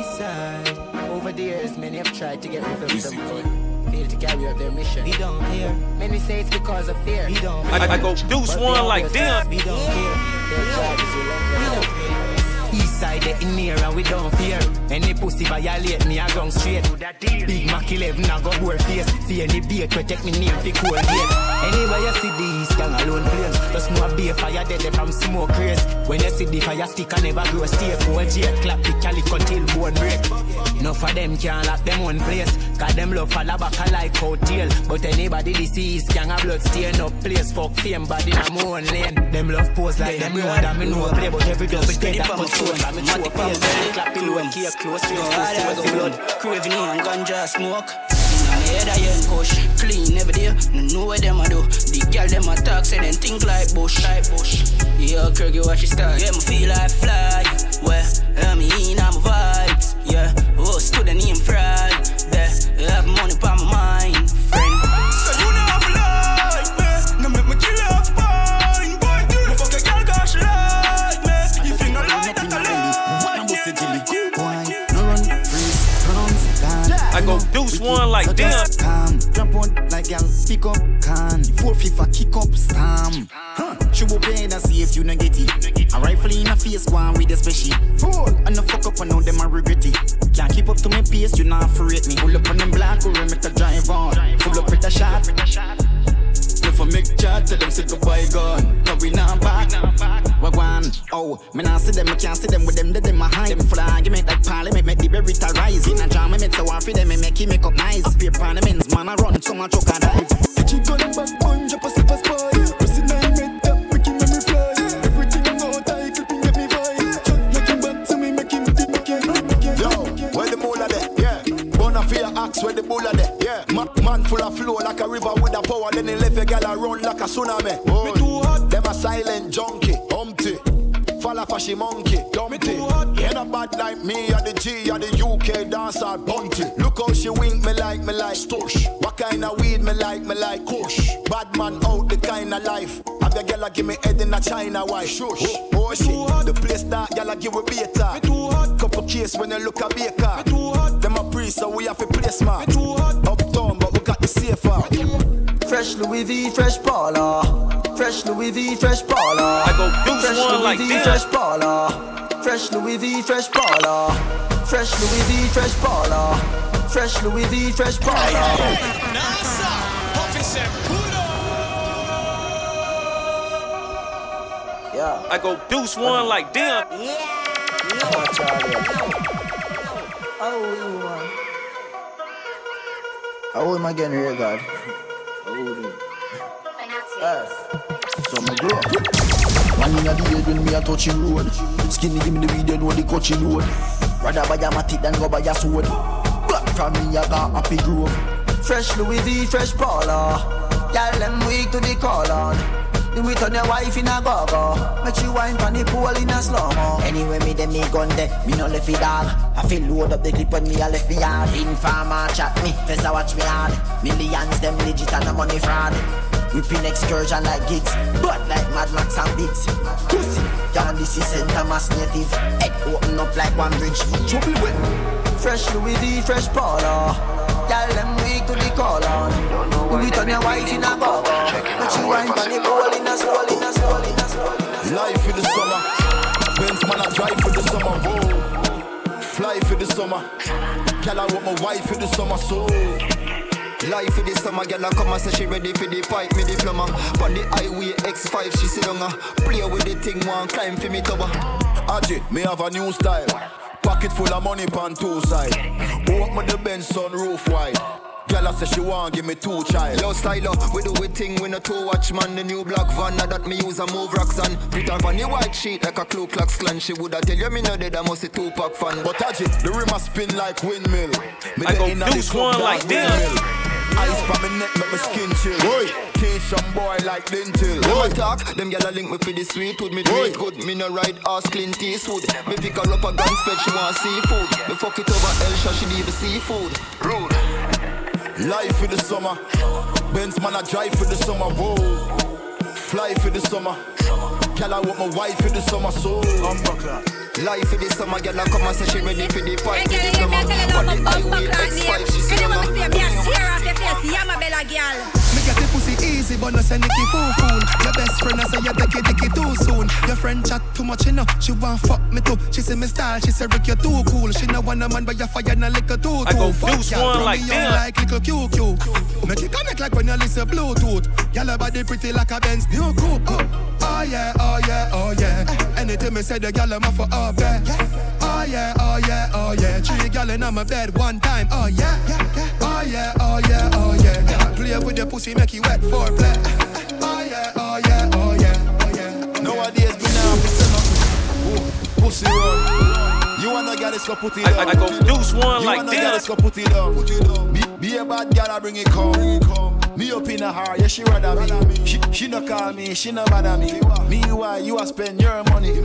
East side. Over the years, many have tried to get rid of them, but failed to carry out their mission. We don't fear. Many say it's because of fear. We don't I- I go deuce But one like always them. We don't care. Their job is relentless. We don't fear. East side, they in here and we don't fear. Any pussy violate me, I gone straight. Big Mac 11, I go bore face. See any bait, protect me name fi cold gate. Anyway, you see these gang alone flames. Just know a beer fire dead from smoke race. When you see the fire stick, I never grow stay. Four jet, clap the calico till bone break. No for them can't lock them one place. Cause them love fall back a like hotel. But anybody disease gang a blood stain up place. Fuck fame body in my own lane. Them love pose like them know that me know play. But every double dead that put stone. I'm in show face. Clapping when key close. Pussy with the blood. Craving and ganja smoke. Me head I ain't kush Clean every day, no know what them a do The girl them a talk, say them think like bush Like bush Yeah, Kirky watch it start Yeah, me feel like fly Well, I'm in, I'm vibes Yeah, like damn. Calm, jump on like gal, pick up can. Four FIFA kick up stam. Huh. She will pay and see if you don't get it. A rifle in a face, one with a special. Fool, and the fuck up and know them I regret it. Can't keep up to my pace, you not afraid me. Pull up on them black, or make a drive on. Full up with a shot. I make chat, tell them say goodbye gone. Cause we not back. Wagwan, oh, me nah see them, me can't see them with them, they them hide. Them flag, make like parliament, make the berry rise. In a jam, me make so one for them, me make it make up nice. Up here parliaments, man, I run, so much and dive. She got them back, boy, drop a slip a spy. Pussy nine made up, making me fly. Everything I know, tight, clipping get me vibe. Chuck, make him back to me, make him think, make him, make him. Yo, where the mole there? Yeah. Bona fear axe where the bull there? Yeah. Ma- man full of flow like a river with a power. Then he a run like a tsunami. Me too hot. Them a silent junkie. Humpty. Fall off a she monkey. Dumpty. Head a bad like me or the G or the UK dancer bunty. Look how she wink me like me like stush. What kind of weed me like me like kush. Bad man out the kind of life. Have your gal a give me head in a China white. Shush. Oh, oh shit. The place that gal a give we beta. Me too hot. Couple case when you look a baker. Me too hot. Them a priest so we have a place smart. Me too hot. Uptown but we got the safer. Fresh Louis V, fresh Paula. Fresh Louis V, fresh Paula. I go deuce fresh one Louis like V, this. fresh Paula. Fresh Louis V, fresh Paula. Fresh Louis V, fresh Paula. Fresh Louis V, fresh Paula. NASA, said, Pluto. Yeah. I go deuce one like damn. Oh, Charlie. Oh, you man. How am I getting here, God? Yes. So up. One in a the head when me a touching road. Skinny give me the you know the coaching road. Rather buy a matic than go buy a sword. Black from me, I got happy grove. Fresh Louis V, fresh Paula. Y'all them weak to the call on. Do it on your wife in a go-go. Make you wine pon the pool in a slow-mo. Anyway, me dem me gun there, me no left it dog I feel load up the clip when me a left me yard. Informer chat me, Fessa watch me hard. Millions them legit and the money fraud. Whipping excursion like gigs But like Mad Max and Biggs Pussy, y'all this is St. Thomas native. Head open up like one bridge. Trouble with Fresh Louis V, fresh Paula Y'all them weak to the call on it on your wife in a go-go. Make you wine pon the pool Life in the summer. Benz man, I drive for the summer. Whoa. Fly for the summer. Girl, I want my wife for the summer. So. Life for the summer, girl, I come and say she ready for the pipe, me diploma. On the highway X5, she sit down, uh, play with the thing, one climb for me tower. Aji, me have a new style. Pocket full of money pan two side. Open the Benz sun roof wide. Girl, I say she want give me two child. Yo, stylo, we do we thing, we no two watch man. The new black van, now that me use a move rocks on. Put her on the white sheet like a Ku Klux Klan. She woulda tell you me no dead, I must a two pack fan. But Aji, the rim a spin like windmill. Me I go inna deuce one like dog this. windmill. Ice pa me neck make me skin chill. Boy, teach some boy like dental. Them a talk, them gyal link me for the sweet wood. Me do it good, me no ride ass clean Eastwood. Me pick her up a gun spread, she want seafood. Me fuck it over Elsha, she need the seafood. Rude. Life for the summer. Benz man, I drive for the summer. Whoa. Fly for the summer. Girl, I want my wife for the summer. So. I'm Life for the summer, girl, I come and say she ready for the pipe. Me diploma. On the highway X5, she sit down. Me get the pussy easy, but no say Nicky fool fool. Your best friend I say you take it dicky too soon. Your friend chat too much, you know. She want fuck me too. She say me style, she say Rick, you too cool. She know want a man, but you fire and liquor too. I go Fuck deuce one throw like me on like little QQ. Make it connect like when you listen Bluetooth. Y'all body pretty like a Benz new coupe. Oh, oh yeah, oh yeah, oh yeah. Anything me say, the gyal am for up there. Oh yeah, oh yeah, oh yeah. Three gyal in my bed one time. Oh yeah, oh yeah, oh yeah, oh yeah. Play with the pussy, make you wet for play. Oh yeah, oh yeah, oh yeah, oh yeah. Nowadays, me now, me say Pussy run. You wanna get this, go put it I- I- I go deuce one you like wanna this. get this, go put it down. Put it down. Be, be a bad girl, I bring it come. Me up in a heart, yeah, she rather me. She, she no call me, she no bother me. Me, why you a spend your money? She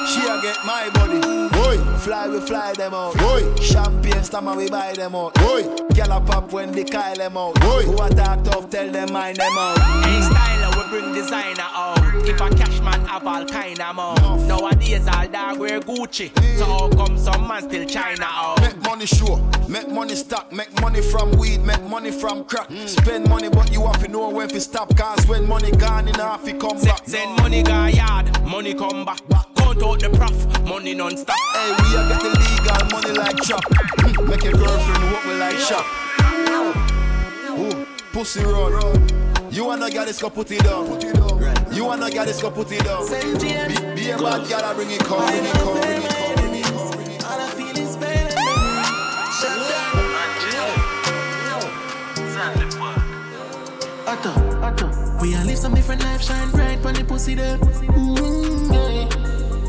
a get my body. Boy, fly we fly them out. Boy, champagne stammer we buy them out. Boy, gyal a pop when they call them out. Boy, who a talk tough, tell them mind them out. Hey, styler, we bring designer out. If a cash man have all kind of mouth. Nowadays, all dog wear Gucci. So how come some man still China out? Make money sure, make money stock, make money from weed, make money from crack. Mm. Spend money, but you have to know when to stop. Cause when money gone in half, it come back. Send money go yard, money come back. Count out the prof, money non-stop. Hey, we are get the legal money like chop. Hmm, Make your girlfriend walk me like shop. Ooh, pussy run. You wanna get this, go put it down. You wanna get this, go put it down. Be, be a bad girl, I bring it come, bring it come, bring it come, bring it come, bring it come. All I feel is pain. Shut Otto, Otto. We all live some different life, shine bright when the pussy them. Mm-hmm, yeah.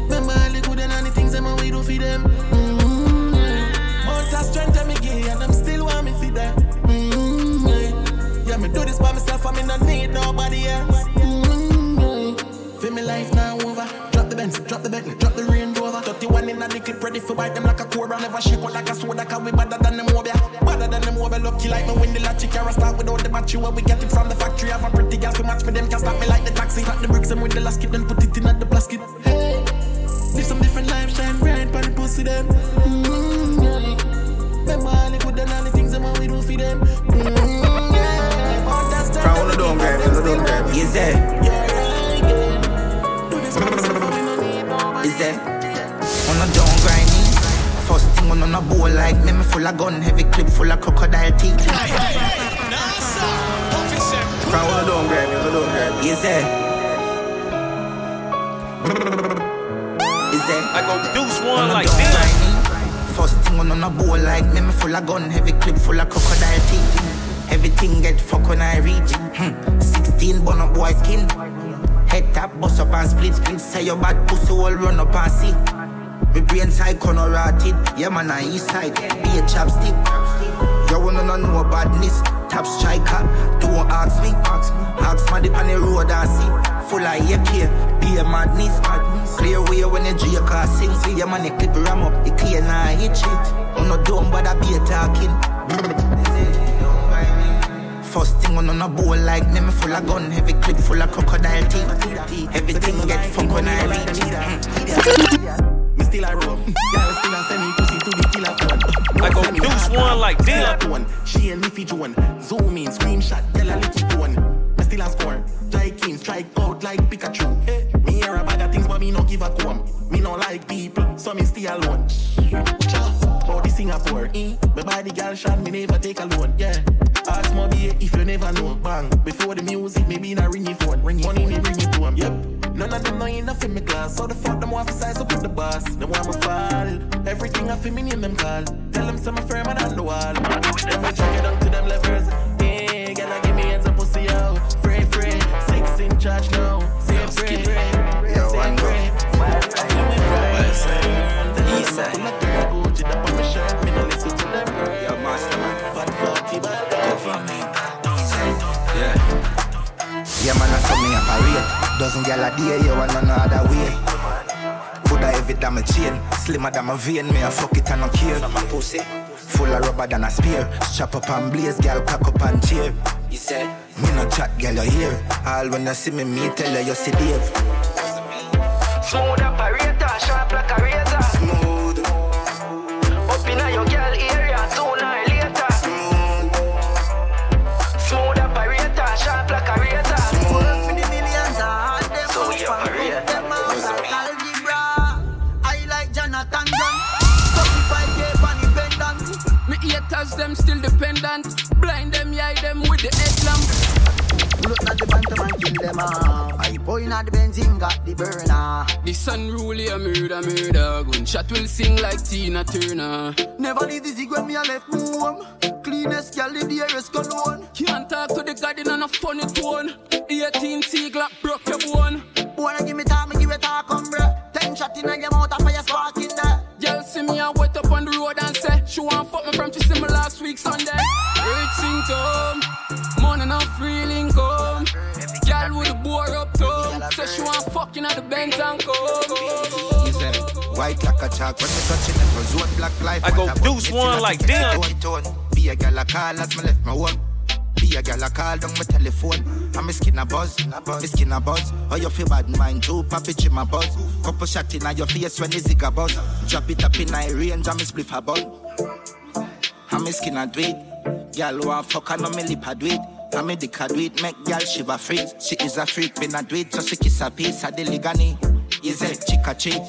Remember all the good and all the things them and we do for them. Mm-hmm. Mount of strength and me gay and them still want me for them. Mm-hmm, yeah. me do this by myself and me not need nobody else. Mm-hmm. Feel me life now over. Drop the Benz, drop the Bentley, drop the Range Rover. 31 in the clip, ready for bite them like a cobra. Never shake out like a soda, cause we better than them mobile. Better than them mobile, lucky like me when the latchy carry start without the battery. Where we get it from the factory. Have a pretty girl to match me, them can stop me like the taxi. Cut the bricks and with the last kid, then put it in at the plastic. Hey, live some different life, shine bright, pan the pussy them. Mm-hmm, yeah. Remember all the good and all the things them and we do for them. Mm-hmm, yeah. But that's the Crown the don't grab it, don't grab it. Is there? Is there? On a down grinding. First thing on a bowl like me, me full of gun, heavy clip full of crocodile teeth. Crown the don't grab it, don't grab it. Is there? Is there? I go deuce one On a like this. grinding. First thing on a bowl like me, me full of gun, heavy clip full of crocodile teeth. Everything get fuck when I reach. Hmm. 16 bun up boy skin. Head tap, bust up and split split. Say your bad pussy all run up and see. Me brain side corner rotted. Yeah man, I east side. Be a chapstick. You wanna know no badness. Top striker. Don't ask me. Ask me on the road I see. Full of AK. Be a madness. Clear way when you drink car sing. See your man, the clip ram up. The clear now hit shit. On oh, no dumb, but I be a talking. First thing on on a bowl like me, me full of gun, heavy clip full of crocodile teeth. Everything get fuck when I reach it. Mm. Me still a roll. Girl still a send me pussy to the killer phone. I go deuce one like Still a damn. tone. She and Miffy Joan. Zoom in, screenshot, tell a little tone. Me still a score. Try king, strike out like Pikachu. Hey, but me no give a comb. Me no like people, so me stay alone. The Singapore, eh? My body girl shot, me never take a loan, yeah. Ask my BA if you never know, bang. Before the music, maybe in a ringy phone. Ringy Money me bring it to 'em, yep. None of them know enough in my class, so the fuck them want to size up with the boss. They want me fall. Everything I feel me name them call. Tell them some firm and on the wall. Then we check it down to them levers. Hey, girl, I give me hands up pussy out. Free, free. Six in charge now. Say free, free. Girl. Yo, master man. Fat 40 ball. Government. Yeah. Yeah, man, I saw me a parade. Dozen gal a day, you want no other way. Coulda heavy than my chain, slimmer than my vein. Me a fuck it and no care. My pussy full of rubber than a spear. Strap up and blaze, gal cock up and cheer. You say me no chat, gal you hear. All when you see me, me tell you you see Dave. Smooth operator, sharp like a razor. Smooth. The headlamp. Look at the phantom and kill them all. I point at the benzene, got the burner. The sun rule a murder, murder. Gunshot will sing like Tina Turner. Never leave the zig when me a left home. Cleanest gal in the is cologne. Can't talk to the garden on a funny tone. 18 C Glock broke your bone. Wanna give me time, me give it talk, come bro. Ten shot in your mouth, a fire spark in there. Girl see me a wet up on the road and say she want fuck me from she see me last week Sunday. Rich symptom, at the Benz and. You say, White like a chalk when me touching it was one black life. I go deuce one in a like ticket, them. tone, tone. Be a gal a call as me left my home. Be a gal a call down my telephone. And my skin a buzz, my skin a buzz. How you feel bad mind too, papi chim a buzz. Couple shot in your face when the zig a buzz. Drop it up in my range and me spliff a bun. And my skin a do it. Gal want fuck and me lip a do it. And me dick a do it, make gal shiver freeze. She is a freak, not do it, just to kiss a piece of the ligani. Is a chick a chick.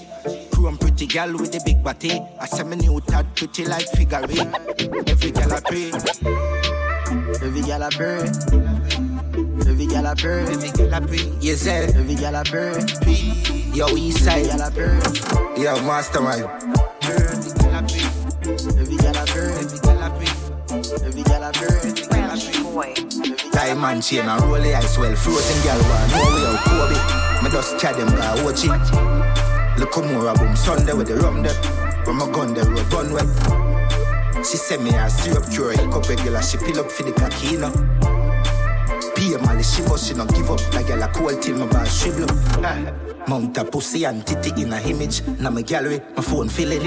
Chrome pretty girl with the big body. I say me new tad pretty like figure eight. Every girl a pray. Every girl a pray. Every gal a pray. Every gal a pray. Yes, sir. Every gal a pray. Yo, east side. Every gal a pray. Yo, mastermind. Every gal a pray. Every gal a pray. Every gal a pray. Diamond chain and roll the ice well. Frozen gal one. No way out Kobe. Me just carry them guy watch it. Look how more boom Sunday with the rum there. When my gun the road run well. She send me a syrup cure. Hook up regular. She pill up for the know. Pay Mali, she must she not give up like a cold till my bar shrivel up. Mount a pussy and titty in a image. Now my gallery, my phone feeling.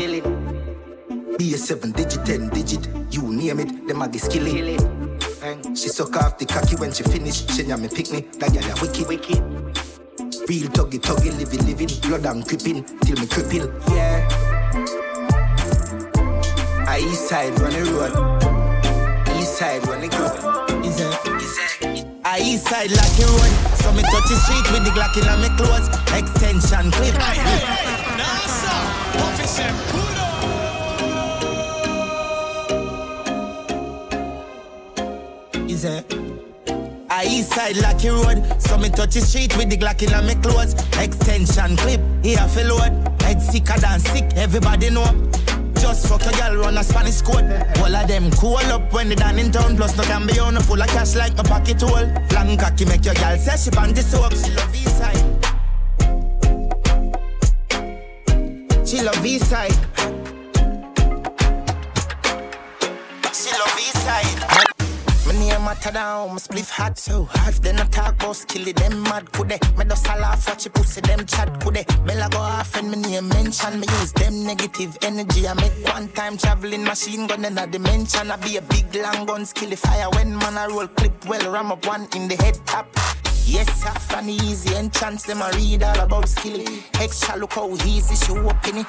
Be a seven digit, ten digit, you name it, them a get skilly. She suck off the cocky when she finish. She me pick me, that gal a wicked, wicked. Real tuggy, tuggy, living, living, blood and creeping till me cripple. Yeah. I east side run the road. East side run the road. I east side like a road. So me touch the street with the Glock in my clothes. Extension clip. Is it? I east side a road. So me touch the street with the Glock in my clothes. Extension clip. Here for load. Head sicker than sick. Everybody know. Just fuck a girl run a Spanish code. All of them cool up when they done in town. Plus no can be on full of cash like a pocket hole. Long cocky make your girl say she pan the soap. She love east side. She love east side. Matter down, my spliff hot so hot. Then I talk about skill them mad could they? Me just a laugh watch you pussy them chat could they? Bella go off and my name mention me use them negative energy. I make one time traveling machine gun in a dimension. I be a big long gun skill fire when man I roll clip well ram up one in the head top. Yes, half an easy entrance, them I read all about skilly. Extra look how easy she up in it.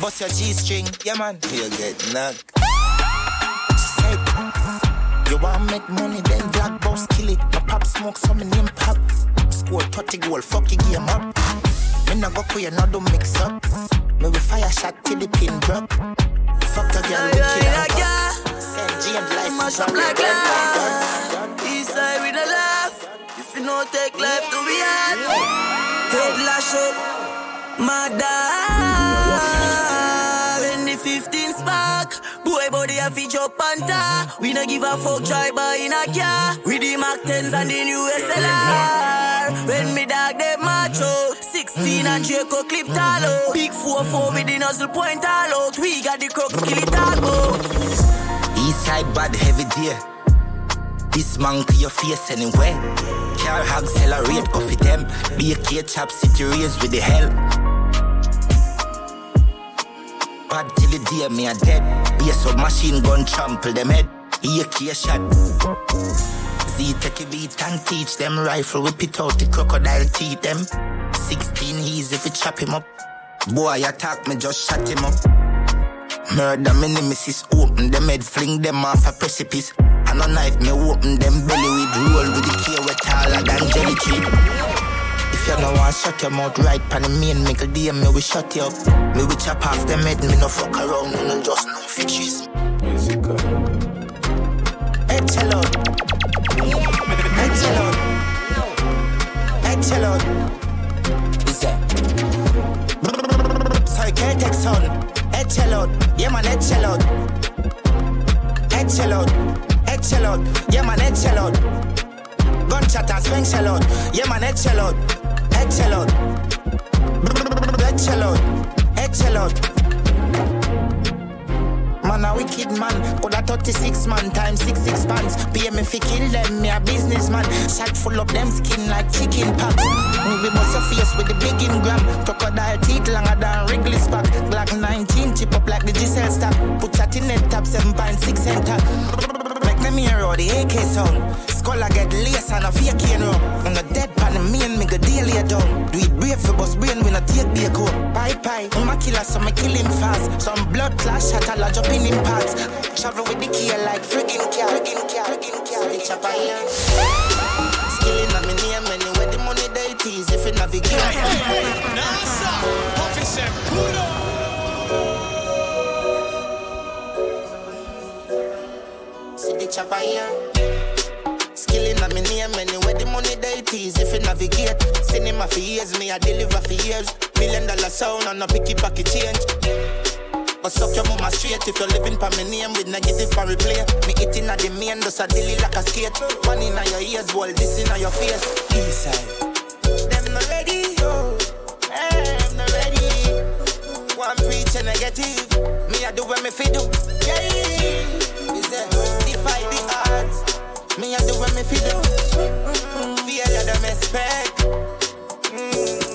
Bust your G-string, yeah man, you get knocked. You want make money, then black boss kill it. My pop smoke, so my name pop. Score 30 goal, fuck your game up. Me no go queer, no do mix up. Me we fire shot till the pin drop. Fuck a girl, we kill her up. Send James license. Mash up like that. East side with a laugh. If you no take life to be hard. Head lash up. My dog. In the 15 spark. Boy a feature up and ta. We no give a fuck driver in a car. We the Mac 10s and the new SLR. When me dog they macho. 16 and Draco clip out. Big 4-4 with the nozzle point all. We got the crooks kill it all. East side bad heavy dear. This man to your face anywhere. Car hog accelerate, coffee them. Be a K chop city raise with the hell. Bad till the day me a dead. Be a submachine gun trample them head. Be a K shot. Z take a beat and teach them rifle whip it out the crocodile teeth them. 16 he's if you chop him up. Boy attack me just shut him up. Murder me nemesis open them head fling them off a precipice. And a knife me open them belly with roll with the key with taller than jelly tree. If you know I shut your mouth right pan the main, make a DM, me we shut you up. Me we chop off them head, me no fuck around, me no just no fitches. Musical. Hey, chill out. Hey, chill out. Hey, that? Son. Hey, chill. Yeah, man, hey, chill out. Hey, man, hey, chill out. Gunshot and swing shell out. Yeah, man, hey, chill out. Head shell out. Man a wicked man, could a 36 man times six six pants. Pay me fi kill them, me a businessman. Shot full of them skin like chicken pox. We bust your face with the big in gram. Crocodile teeth longer than Wrigley's back. Glock 19 chip up like the Giselle stack. Put chat in net top seven 7.6 center. Make them hear all the AK sound. Skull I get lace and a fake cane rope. On the dead pan the main, me go daily down. Do it brave for bus brain, we not take the coat. Bye bye, I'm a killer, so me kill him fast. Some blood clash, shot a lot up in him parts. Travel with the key like friggin' car, friggin' car, friggin' car. The chopper here. Skilling on me name anywhere the money they tease if you navigate. Hey, NASA, Officer Puro. Chopper here. Skilling on me name anywhere the money they tease if you navigate. Cinema for years, me I deliver for years. Million dollar sound and a picky pocket change. But suck your mama straight if you're living for me name with negative for replay. Me eating at the main, just a dilly like a skate. One in your ears, wall this in your face. East side. Them not ready, yo. I'm not ready. One preach negative. Me I do what me fi do. Yeah fight the odds. Me I do what me feel do. Fear that them expect. Mm.